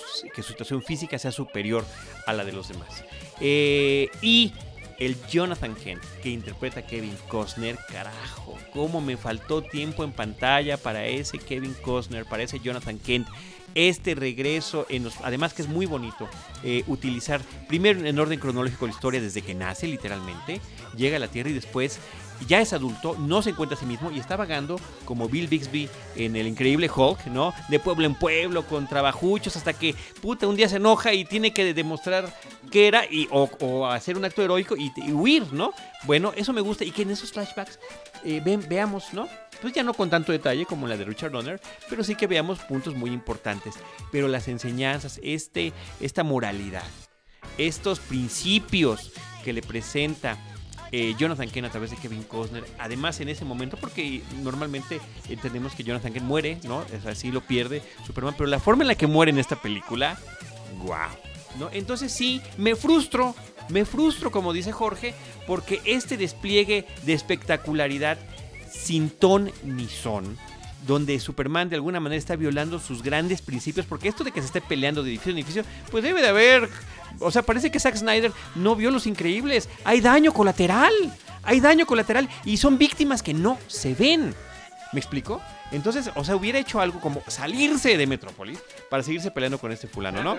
situación física sea superior a la de los demás. Eh, y el Jonathan Kent que interpreta a Kevin Costner, carajo, cómo me faltó tiempo en pantalla para ese Kevin Costner, para ese Jonathan Kent. Este regreso, en los, además que es muy bonito, eh, utilizar primero en orden cronológico la historia desde que nace, literalmente, llega a la Tierra y después ya es adulto, no se encuentra a sí mismo y está vagando como Bill Bixby en el increíble Hulk, ¿no? De pueblo en pueblo, con trabajuchos, hasta que, puta, un día se enoja y tiene que demostrar que era y, o, hacer un acto heroico y, huir, ¿no? Bueno, eso me gusta y que en esos flashbacks eh, veamos, ¿no? Pues ya no con tanto detalle como la de Richard Donner, pero sí que veamos puntos muy importantes. Pero las enseñanzas, este, esta moralidad, estos principios que le presenta eh, Jonathan Kent a través de Kevin Costner. Además, en ese momento, porque normalmente entendemos que Jonathan Kent muere, ¿no? Es así, lo pierde Superman, pero la forma en la que muere en esta película, ¡guau! ¿No? Entonces sí, me frustro, me frustro, como dice Jorge, porque este despliegue de espectacularidad sin ton ni son donde Superman de alguna manera está violando sus grandes principios, porque esto de que se esté peleando de edificio en edificio, pues debe de haber, o sea, parece que Zack Snyder no vio los increíbles, hay daño colateral, hay daño colateral y son víctimas que no se ven. ¿Me explico? Entonces, o sea, hubiera hecho algo como salirse de Metrópolis para seguirse peleando con este fulano, ¿no?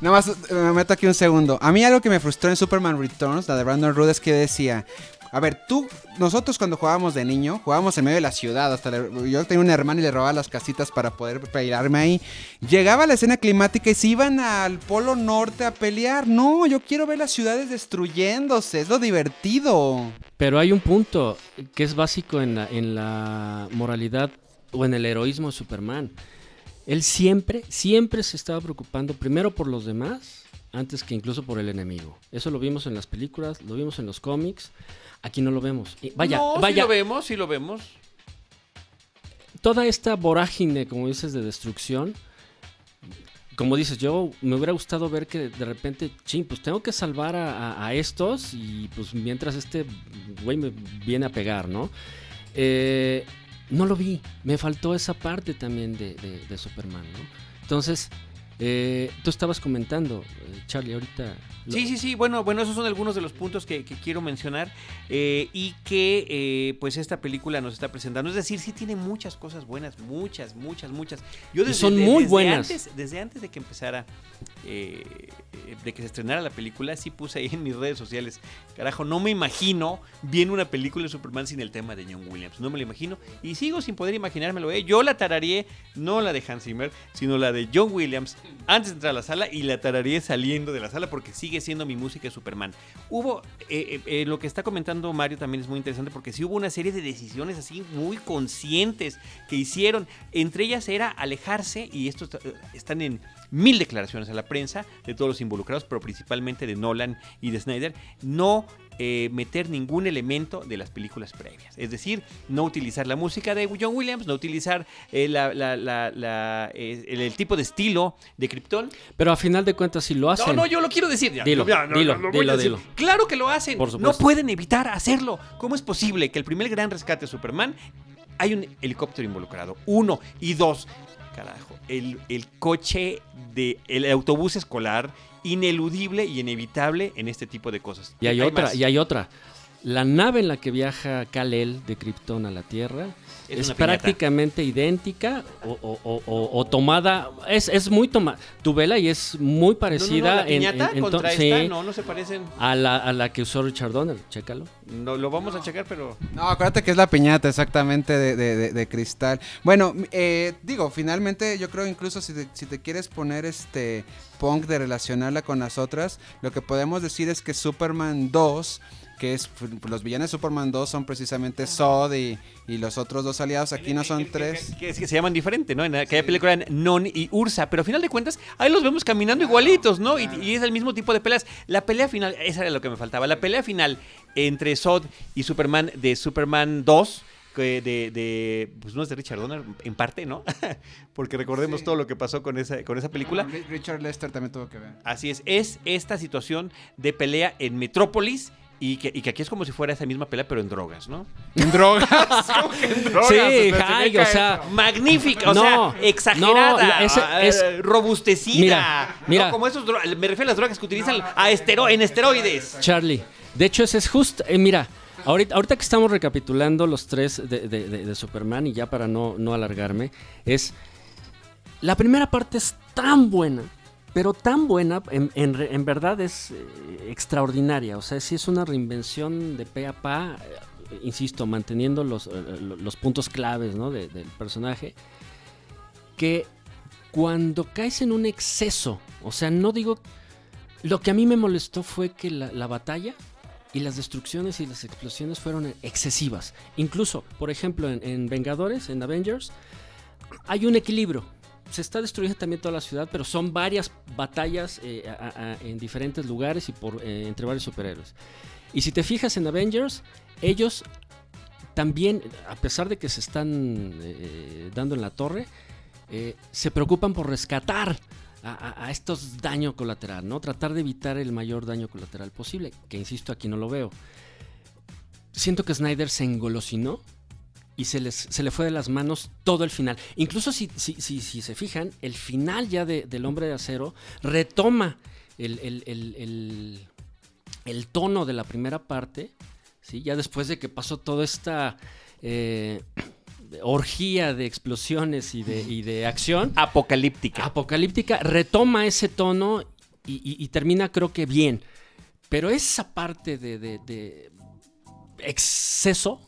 Nada más eh, me meto aquí un segundo. A mí algo que me frustró en Superman Returns, la de Brandon Root, es que decía, a ver, tú, nosotros cuando jugábamos de niño, jugábamos en medio de la ciudad. Hasta yo tenía un hermano y le robaba las casitas para poder pelearme ahí. Llegaba la escena climática y se iban al polo norte a pelear. No, yo quiero ver las ciudades destruyéndose. Es lo divertido. Pero hay un punto que es básico en la, en la moralidad o en el heroísmo de Superman. Él siempre, siempre se estaba preocupando primero por los demás antes que incluso por el enemigo. Eso lo vimos en las películas, lo vimos en los cómics. Aquí no lo vemos. Y vaya, no, vaya, sí lo vemos, sí lo vemos. toda esta vorágine, como dices, de destrucción. Como dices, yo me hubiera gustado ver que de repente, ching, pues tengo que salvar a, a- a estos y pues mientras este güey me viene a pegar, ¿no? Eh, no lo vi, me faltó esa parte también de, de- de Superman, ¿no? Entonces, eh, tú estabas comentando, eh, Charlie, ahorita... lo- Sí, sí, sí. Bueno, bueno, esos son algunos de los puntos que, que quiero mencionar eh, y que eh, pues esta película nos está presentando. Es decir, sí tiene muchas cosas buenas, muchas, muchas, muchas. Yo Y son muy buenas. Antes, desde antes de que empezara, de que se estrenara la película, sí puse ahí en mis redes sociales. Carajo, no me imagino viendo una película de Superman sin el tema de John Williams. No me lo imagino y sigo sin poder imaginármelo. ¿eh? Yo la tarareé, no la de Hans Zimmer, sino la de John Williams antes de entrar a la sala y la tarareé saliendo de la sala porque sigue siendo mi música Superman. Hubo, eh, eh, eh, lo que está comentando Mario también es muy interesante porque sí hubo una serie de decisiones así muy conscientes que hicieron. Entre ellas era alejarse, y estos eh, están en mil declaraciones a la prensa de todos los involucrados, pero principalmente de Nolan y de Snyder, no eh, meter ningún elemento de las películas previas. Es decir, no utilizar la música de John Williams, no utilizar eh, la- la- la- la, eh, el, el tipo de estilo de Krypton. Pero a final de cuentas, si lo hacen... No, no, yo lo quiero decir. ya, Dilo, ya, no, dilo, no, lo voy dilo, a decir. dilo. Claro que lo hacen. Por no pueden evitar hacerlo. ¿Cómo es posible que el primer gran rescate de Superman hay un helicóptero involucrado? Uno. Y dos, carajo, el, el coche de el autobús escolar ineludible y inevitable en este tipo de cosas. Y hay, otra, más. y hay otra. La nave en la que viaja Kal-El de Krypton a la Tierra Es es, una piñata. prácticamente idéntica o, o- o- o- o tomada. Es, es muy tomada. Tu vela y es muy No, no, no, parecida la en- piñata en- contra sí, esta, no, no se parecen. a, la, a la que usó Richard Donner. Chécalo. No, lo vamos a checar, pero No, acuérdate que es la piñata exactamente de, de- de- de cristal. Bueno, eh, digo, finalmente yo creo incluso si te, si te quieres poner este punk de relacionarla con las otras, lo que podemos decir es que Superman 2, que es los villanos de Superman 2 son precisamente Zod y, y los otros dos aliados, aquí no son tres. Que, que- que se llaman diferente, ¿no? En aquella película eran Non y Ursa, pero a final de cuentas, ahí los vemos caminando igualitos, ¿no? Y, y es el mismo tipo de peleas. La pelea final, esa era lo que me faltaba. La pelea final entre Zod y Superman de Superman 2. que De, de- pues no es de Richard Donner, en parte, ¿no? Porque recordemos Sí. todo lo que pasó con esa, con esa película. Ri- Richard Lester también tuvo que ver. Así es, es esta situación de pelea en Metrópolis y que, y que aquí es como si fuera esa misma pelea, pero en drogas, ¿no? En drogas. ¿Cómo que en drogas? Sí, especifica o sea. Magnífica, o No, sea, exagerada, no, ah, es- eh, robustecida. Mira, mira. No, como esos me refiero a las drogas que utilizan a estero- en esteroides. Charlie. De hecho, ese es justo. eh, mira, ahorita, ahorita que estamos recapitulando los tres de, de- de- de Superman, y ya para no, no alargarme, es. La primera parte es tan buena, pero tan buena, en, en en verdad es eh, extraordinaria. O sea, sí es una reinvención de pe a pa, eh, insisto, manteniendo los, eh, lo- los puntos claves ¿no? de- del personaje. Que cuando caes en un exceso, o sea, no digo. Lo que a mí me molestó fue que la, la batalla y las destrucciones y las explosiones fueron excesivas. Incluso, por ejemplo, en, en Vengadores, en Avengers, hay un equilibrio. Se está destruyendo también toda la ciudad, pero son varias batallas eh, en diferentes lugares y por, eh, entre varios superhéroes. Y si te fijas en Avengers, ellos también, a pesar de que se están eh, dando en la torre, se preocupan por rescatar a- a estos daño colateral, ¿no? Tratar de evitar el mayor daño colateral posible, que insisto, aquí no lo veo. Siento que Snyder se engolosinó y se, les, se le fue de las manos todo el final. Incluso si, si, si, si se fijan, el final ya de, del hombre de acero retoma el, el, el, el, tono de la primera parte, ¿sí? ya después de que pasó toda esta eh, orgía de explosiones y de, y de acción. Apocalíptica. Apocalíptica, retoma ese tono y, y- y termina creo que bien. Pero esa parte de, de- de exceso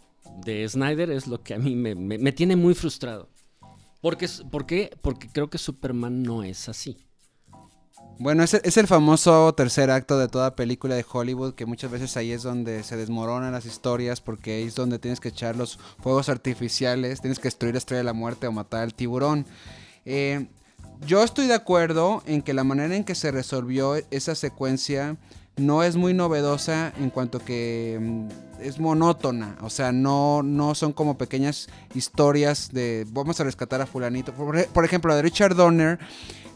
de Snyder es lo que a mí me, tiene muy frustrado. Porque, ¿Por qué? Porque creo que Superman no es así. Bueno, es es el famoso tercer acto de toda película de Hollywood, que muchas veces ahí es donde se desmoronan las historias, porque ahí es donde tienes que echar los fuegos artificiales, tienes que destruir la estrella de la muerte o matar al tiburón. Eh, yo estoy de acuerdo en que la manera en que se resolvió esa secuencia no es muy novedosa en cuanto que mm, es monótona, o sea, no, no son como pequeñas historias de vamos a rescatar a fulanito. Por, por ejemplo, la de Richard Donner,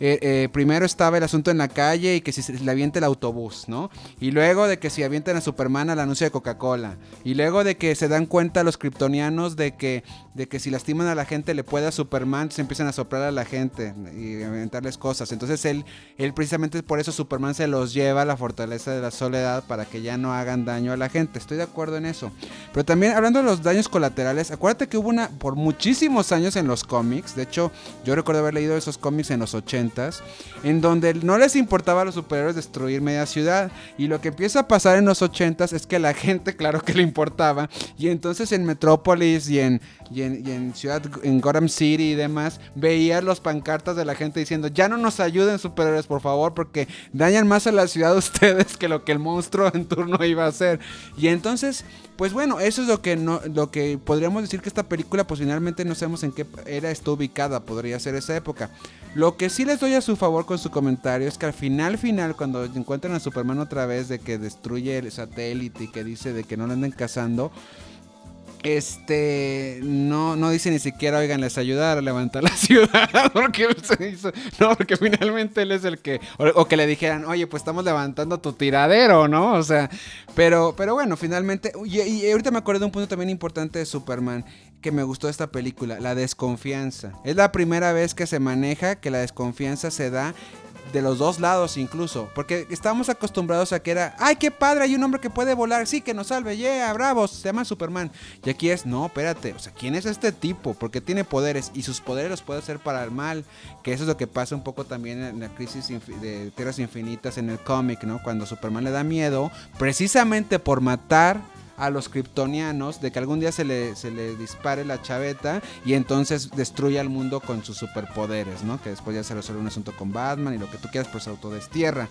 eh, eh, primero estaba el asunto en la calle y que si se le avienta el autobús, ¿no? Y luego de que si avientan a Superman al anuncio de Coca-Cola. Y luego de que se dan cuenta los kryptonianos de que, de que si lastiman a la gente le puede a Superman, se empiezan a soplar a la gente y aventarles cosas. Entonces él, él precisamente por eso Superman se los lleva a la fortaleza de la soledad para que ya no hagan daño a la gente. Estoy de acuerdo en eso. Pero también hablando de los daños colaterales, acuérdate que hubo una por muchísimos años en los cómics. De hecho, yo recuerdo haber leído esos cómics en los 80s, en donde no les importaba a los superhéroes destruir media ciudad. Y lo que empieza a pasar en los 80s es que la gente, claro que le importaba. Y entonces en Metrópolis y en, y en, y en Ciudad, en Gotham City y demás, veías los pancartas de la gente diciendo: Ya no nos ayuden, superhéroes, por favor, porque dañan más a la ciudad ustedes que lo que el monstruo en turno iba a hacer. Y entonces, pues bueno, eso es lo que no, lo que podríamos decir que esta película, pues finalmente no sabemos en qué era está ubicada, podría ser esa época. Lo que sí les doy a su favor con su comentario es que al final, final, cuando encuentran a Superman otra vez de que destruye el satélite y que dice de que no lo anden cazando, este no, no dice ni siquiera, oigan, les ayudar a levantar la ciudad, porque se hizo, no, porque finalmente él es el que, o, o que le dijeran, oye, pues estamos levantando tu tiradero, ¿no? O sea, pero, pero bueno, finalmente, y, y ahorita me acuerdo de un punto también importante de Superman que me gustó esta película, la desconfianza. Es la primera vez que se maneja que la desconfianza se da de los dos lados incluso, porque estábamos acostumbrados a que era, ay, qué padre, hay un hombre que puede volar, sí, que nos salve, yeah, bravos, se llama Superman. Y aquí es, no, espérate, o sea, ¿quién es este tipo? Porque tiene poderes y sus poderes los puede hacer para el mal, que eso es lo que pasa un poco también en la crisis de Tierras Infinitas en el cómic, ¿no? Cuando Superman le da miedo, precisamente por matar a los kryptonianos de que algún día se le, se le dispare la chaveta y entonces destruye al mundo con sus superpoderes, ¿no? Que después ya se resuelve un asunto con Batman y lo que tú quieras, pues se autodestierra.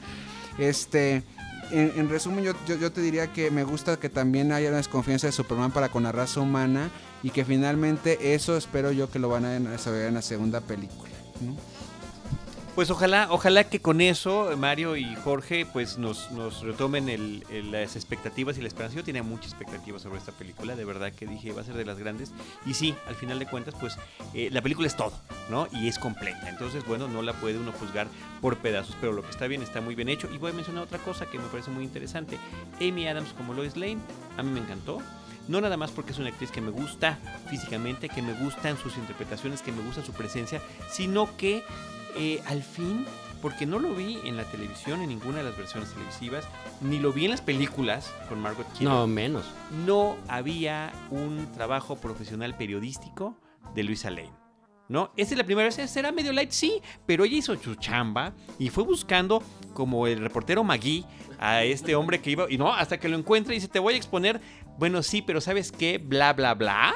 Este, en, en resumen, yo, yo, yo te diría que me gusta que también haya una desconfianza de Superman para con la raza humana y que finalmente eso espero yo que lo van a desarrollar en la segunda película. ¿no? Pues ojalá, ojalá que con eso Mario y Jorge pues nos, nos retomen el- las expectativas y la esperanza. Yo tenía muchas expectativas sobre esta película, de verdad que dije va a ser de las grandes. Y sí, al final de cuentas pues eh, la película es todo, ¿no? Y es completa. Entonces bueno, no la puede uno juzgar por pedazos, pero lo que está bien está muy bien hecho. Y voy a mencionar otra cosa que me parece muy interesante. Amy Adams como Lois Lane, a mí me encantó. No nada más porque es una actriz que me gusta físicamente, que me gustan sus interpretaciones, que me gusta su presencia, sino que eh, al fin, porque no lo vi en la televisión, en ninguna de las versiones televisivas, ni lo vi en las películas con Margot Kidder, No, menos. no había un trabajo profesional periodístico de Luisa Lane. ¿No? Esta es la primera vez, será medio light, sí, pero ella hizo su chamba y fue buscando como el reportero Magui a este hombre que iba, y no, hasta que lo encuentra y dice, te voy a exponer, bueno, sí, pero ¿sabes qué? Bla, bla, bla.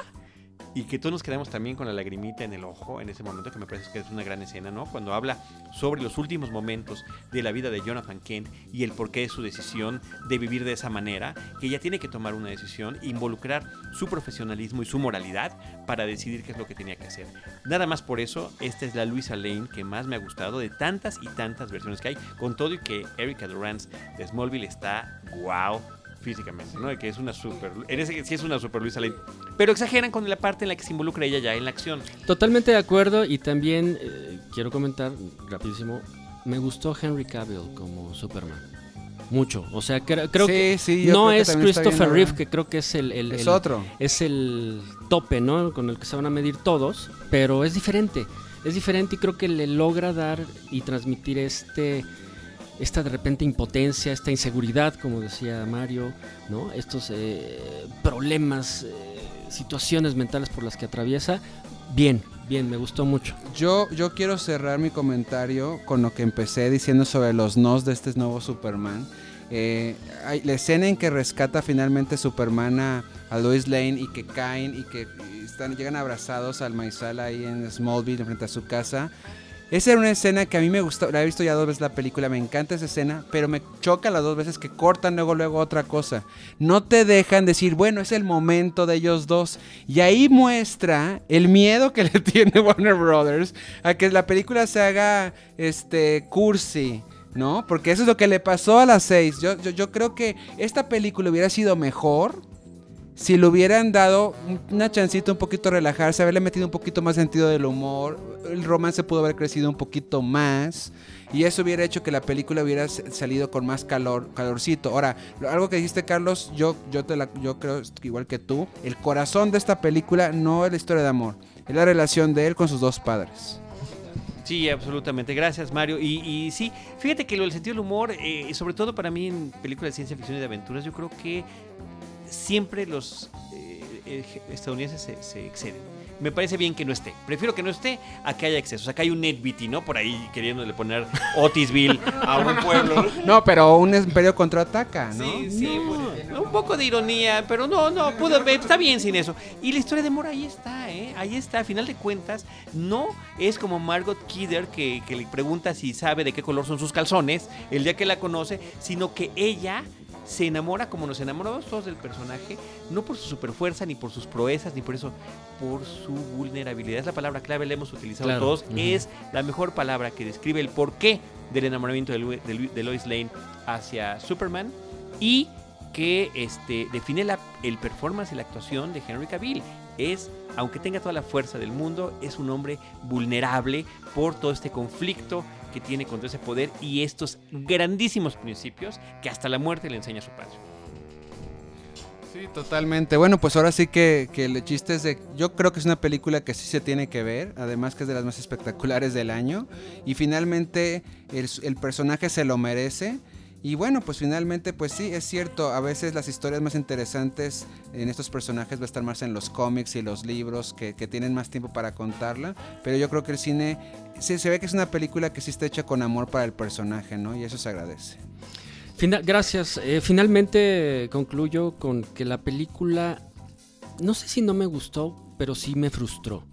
Y que todos nos quedamos también con la lagrimita en el ojo en ese momento, que me parece que es una gran escena, ¿no? Cuando habla sobre los últimos momentos de la vida de Jonathan Kent y el porqué de su decisión de vivir de esa manera, que ella tiene que tomar una decisión, involucrar su profesionalismo y su moralidad para decidir qué es lo que tenía que hacer. Nada más por eso, esta es la Luisa Lane que más me ha gustado de tantas y tantas versiones que hay, con todo y que Erika Durant de Smallville está wow físicamente, ¿no? De que es una super, en ese sí es una super Luisa Lane, pero exageran con la parte en la que se involucra ella ya en la acción. Totalmente de acuerdo y también eh, quiero comentar rapidísimo, me gustó Henry Cavill como Superman. mucho. O sea, cre- creo Sí, que sí, no creo que es Christopher. Reeve, que creo que es el, el- Es el- otro. es el tope, ¿no? Con el que se van a medir todos, pero es diferente. Es diferente y creo que le logra dar y transmitir este esta de repente impotencia, esta inseguridad, como decía Mario, ¿no? Estos eh, problemas, eh, situaciones mentales por las que atraviesa. Bien, bien, me gustó mucho. Yo, yo quiero cerrar mi comentario con lo que empecé diciendo sobre los nos de este nuevo Superman. Eh, la escena en que rescata finalmente Superman a, a Lois Lane y que caen y que están, llegan abrazados al maizal ahí en Smallville frente a su casa. Esa era una escena que a mí me gustó, la he visto ya dos veces la película, me encanta esa escena, pero me choca las dos veces que cortan luego luego otra cosa. No te dejan decir, bueno, es el momento de ellos dos. Y ahí muestra el miedo que le tiene Warner Brothers a que la película se haga este cursi. ¿No? Porque eso es lo que le pasó a las seis. Yo, yo, yo creo que esta película hubiera sido mejor si le hubieran dado un- una chancita un poquito relajarse, haberle metido un poquito más sentido del humor, el romance pudo haber crecido un poquito más y eso hubiera hecho que la película hubiera salido con más calor, calorcito. Ahora, algo que dijiste Carlos, yo yo te la, yo creo igual que tú, el corazón de esta película no es la historia de amor, es la relación de él con sus dos padres. Sí, absolutamente. Gracias, Mario. Y, y sí, fíjate que lo del sentido del humor, eh, sobre todo para mí en películas de ciencia ficción y de aventuras, yo creo que siempre los eh, eh, estadounidenses se, se exceden. Me parece bien que no esté. Prefiero que no esté a que haya excesos. Acá hay un Beatty, ¿no? Por ahí queriéndole poner Otisville a un pueblo. No, pero un imperio contraataca, ¿no? Sí, sí, pues, un poco de ironía, pero no, no, pudo, eh, está bien sin eso. Y la historia de amor ahí está, ¿eh? Ahí está, a final de cuentas, no es como Margot Kidder que, que le pregunta si sabe de qué color son sus calzones el día que la conoce, sino que ella se enamora como nos enamoramos todos del personaje, no por su superfuerza, ni por sus proezas, ni por eso, por su vulnerabilidad. Es la palabra clave, la hemos utilizado Claro. todos. Es la mejor palabra que describe el porqué del enamoramiento de, Lu- de Lu- de Lois Lane hacia Superman y que este, define la- el performance y la actuación de Henry Cavill. Es, aunque tenga toda la fuerza del mundo, es un hombre vulnerable por todo este conflicto que tiene contra ese poder y estos grandísimos principios que hasta la muerte le enseña a su padre. Sí, totalmente. Bueno, pues ahora sí que, el chiste es de... Yo creo que es una película que sí se tiene que ver, además que es de las más espectaculares del año. Y finalmente el personaje se lo merece. Y bueno, pues finalmente, pues sí, es cierto, a veces las historias más interesantes en estos personajes va a estar más en los cómics y los libros que, que tienen más tiempo para contarla. Pero yo creo que el cine, sí, se ve que es una película que sí está hecha con amor para el personaje, ¿no? Y eso se agradece. Gracias. Eh, finalmente concluyo con que la película, no sé si no me gustó, pero sí me frustró.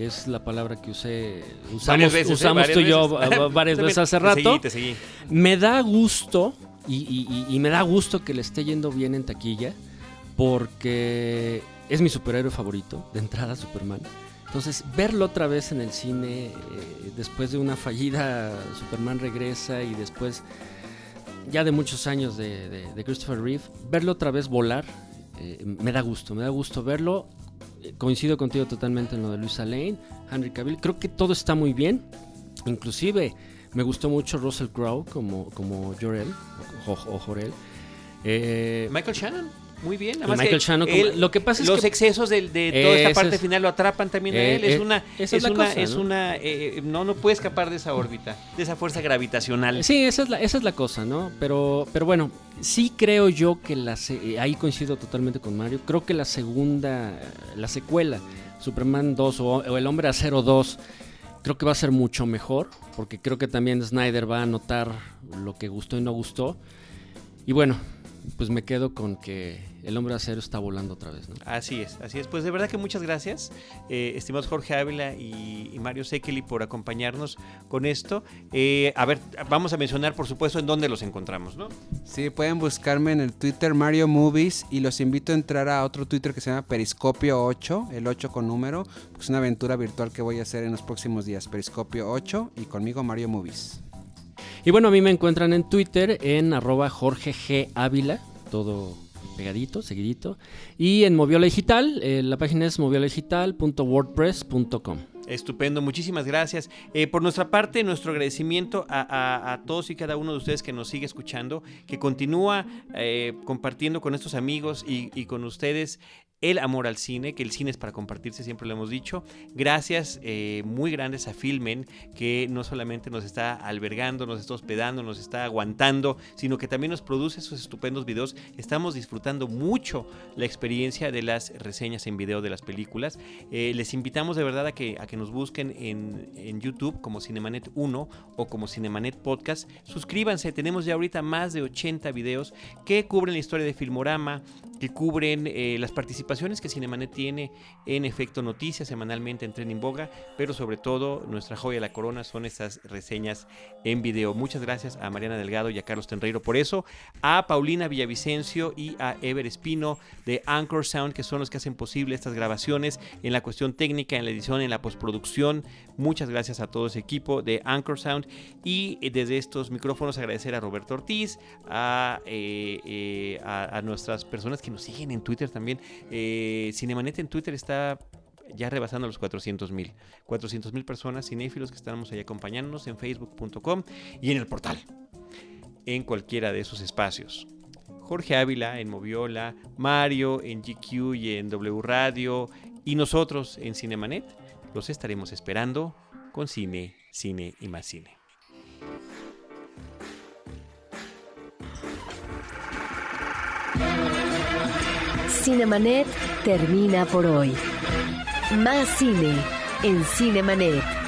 Que es la palabra que usé, usamos, Varias veces, ¿eh? usamos tú y yo veces. varias veces hace te rato. seguí, te seguí. Me da gusto y, y- y- y me da gusto que le esté yendo bien en taquilla porque es mi superhéroe favorito, de entrada Superman. Entonces, verlo otra vez en el cine, eh, después de una fallida, Superman regresa y después, ya de muchos años de, de- de Christopher Reeve, verlo otra vez volar, eh, me da gusto, me da gusto verlo. Coincido contigo totalmente en lo de Luisa Lane, Henry Cavill. Creo que todo está muy bien. Inclusive me gustó mucho Russell Crowe como, como Jor-El o, o Jor-El. Eh, Michael Shannon, muy bien. nada Y más Michael que Shannon, él- lo que pasa es los que- excesos del- de, toda esta parte es- final lo atrapan también a Eh, él. Es eh, una, es una, cosa, es ¿no? una, eh, no, no puede escapar de esa órbita, de esa fuerza gravitacional. Sí, esa es la, esa es la cosa, ¿no? Pero, pero bueno, sí creo yo que la eh, ahí coincido totalmente con Mario. Creo que la segunda, la secuela, Superman 2 o, o El Hombre Acero 2, creo que va a ser mucho mejor, porque creo que también Snyder va a notar lo que gustó y no gustó. Y bueno, pues me quedo con que El Hombre Acero está volando otra vez, ¿no? Así es, así es. Pues de verdad que muchas gracias, eh, estimados Jorge Ávila y, y Mario Sekeli, por acompañarnos con esto. Eh, a ver, vamos a mencionar, por supuesto, en dónde los encontramos, ¿no? Sí, pueden buscarme en el Twitter Mario Movies y los invito a entrar a otro Twitter que se llama Periscopio 8, el 8 con número. Es una aventura virtual que voy a hacer en los próximos días. Periscopio 8 y conmigo Mario Movies. Y bueno, a mí me encuentran en Twitter en arroba Jorge G. Ávila, todo seguidito. Y en Moviola Digital, eh, la página es movioladigital.wordpress.com. Estupendo, muchísimas gracias. Eh, por nuestra parte, nuestro agradecimiento a, todos y cada uno de ustedes que nos sigue escuchando, que continúa eh, compartiendo con estos amigos y con ustedes el amor al cine, que el cine es para compartirse, siempre lo hemos dicho. Gracias eh, muy grandes a Filmen, que no solamente nos está albergando, nos está hospedando, nos está aguantando, sino que también nos produce esos estupendos videos. Estamos disfrutando mucho la experiencia de las reseñas en video de las películas. Eh, les invitamos de verdad a que, a que nos busquen en, en YouTube como Cinemanet 1 o como Cinemanet Podcast. Suscríbanse, tenemos ya ahorita más de 80 videos que cubren la historia de Filmorama, que cubren eh, las participaciones que Cinemanet tiene en Efecto Noticias semanalmente en Trending Boga, pero sobre todo nuestra joya de la corona son estas reseñas en video. Muchas gracias a Mariana Delgado y a Carlos Tenreiro por eso, a Paulina Villavicencio y a Ever Espino de Anchor Sound, que son los que hacen posible estas grabaciones en la cuestión técnica, en la edición, en la postproducción. Muchas gracias a todo ese equipo de Anchor Sound y eh, desde estos micrófonos agradecer a Roberto Ortiz, a, eh, a, a nuestras personas que nos siguen en Twitter también. Eh, Cinemanet en Twitter está ya rebasando los 400 mil. 400 mil personas cinéfilos que estamos ahí acompañándonos en facebook.com y en el portal. En cualquiera de esos espacios. Jorge Ávila en Moviola, Mario en GQ y en W Radio y nosotros en Cinemanet los estaremos esperando con cine, cine y más cine. Cinemanet termina por hoy. Más cine en Cinemanet.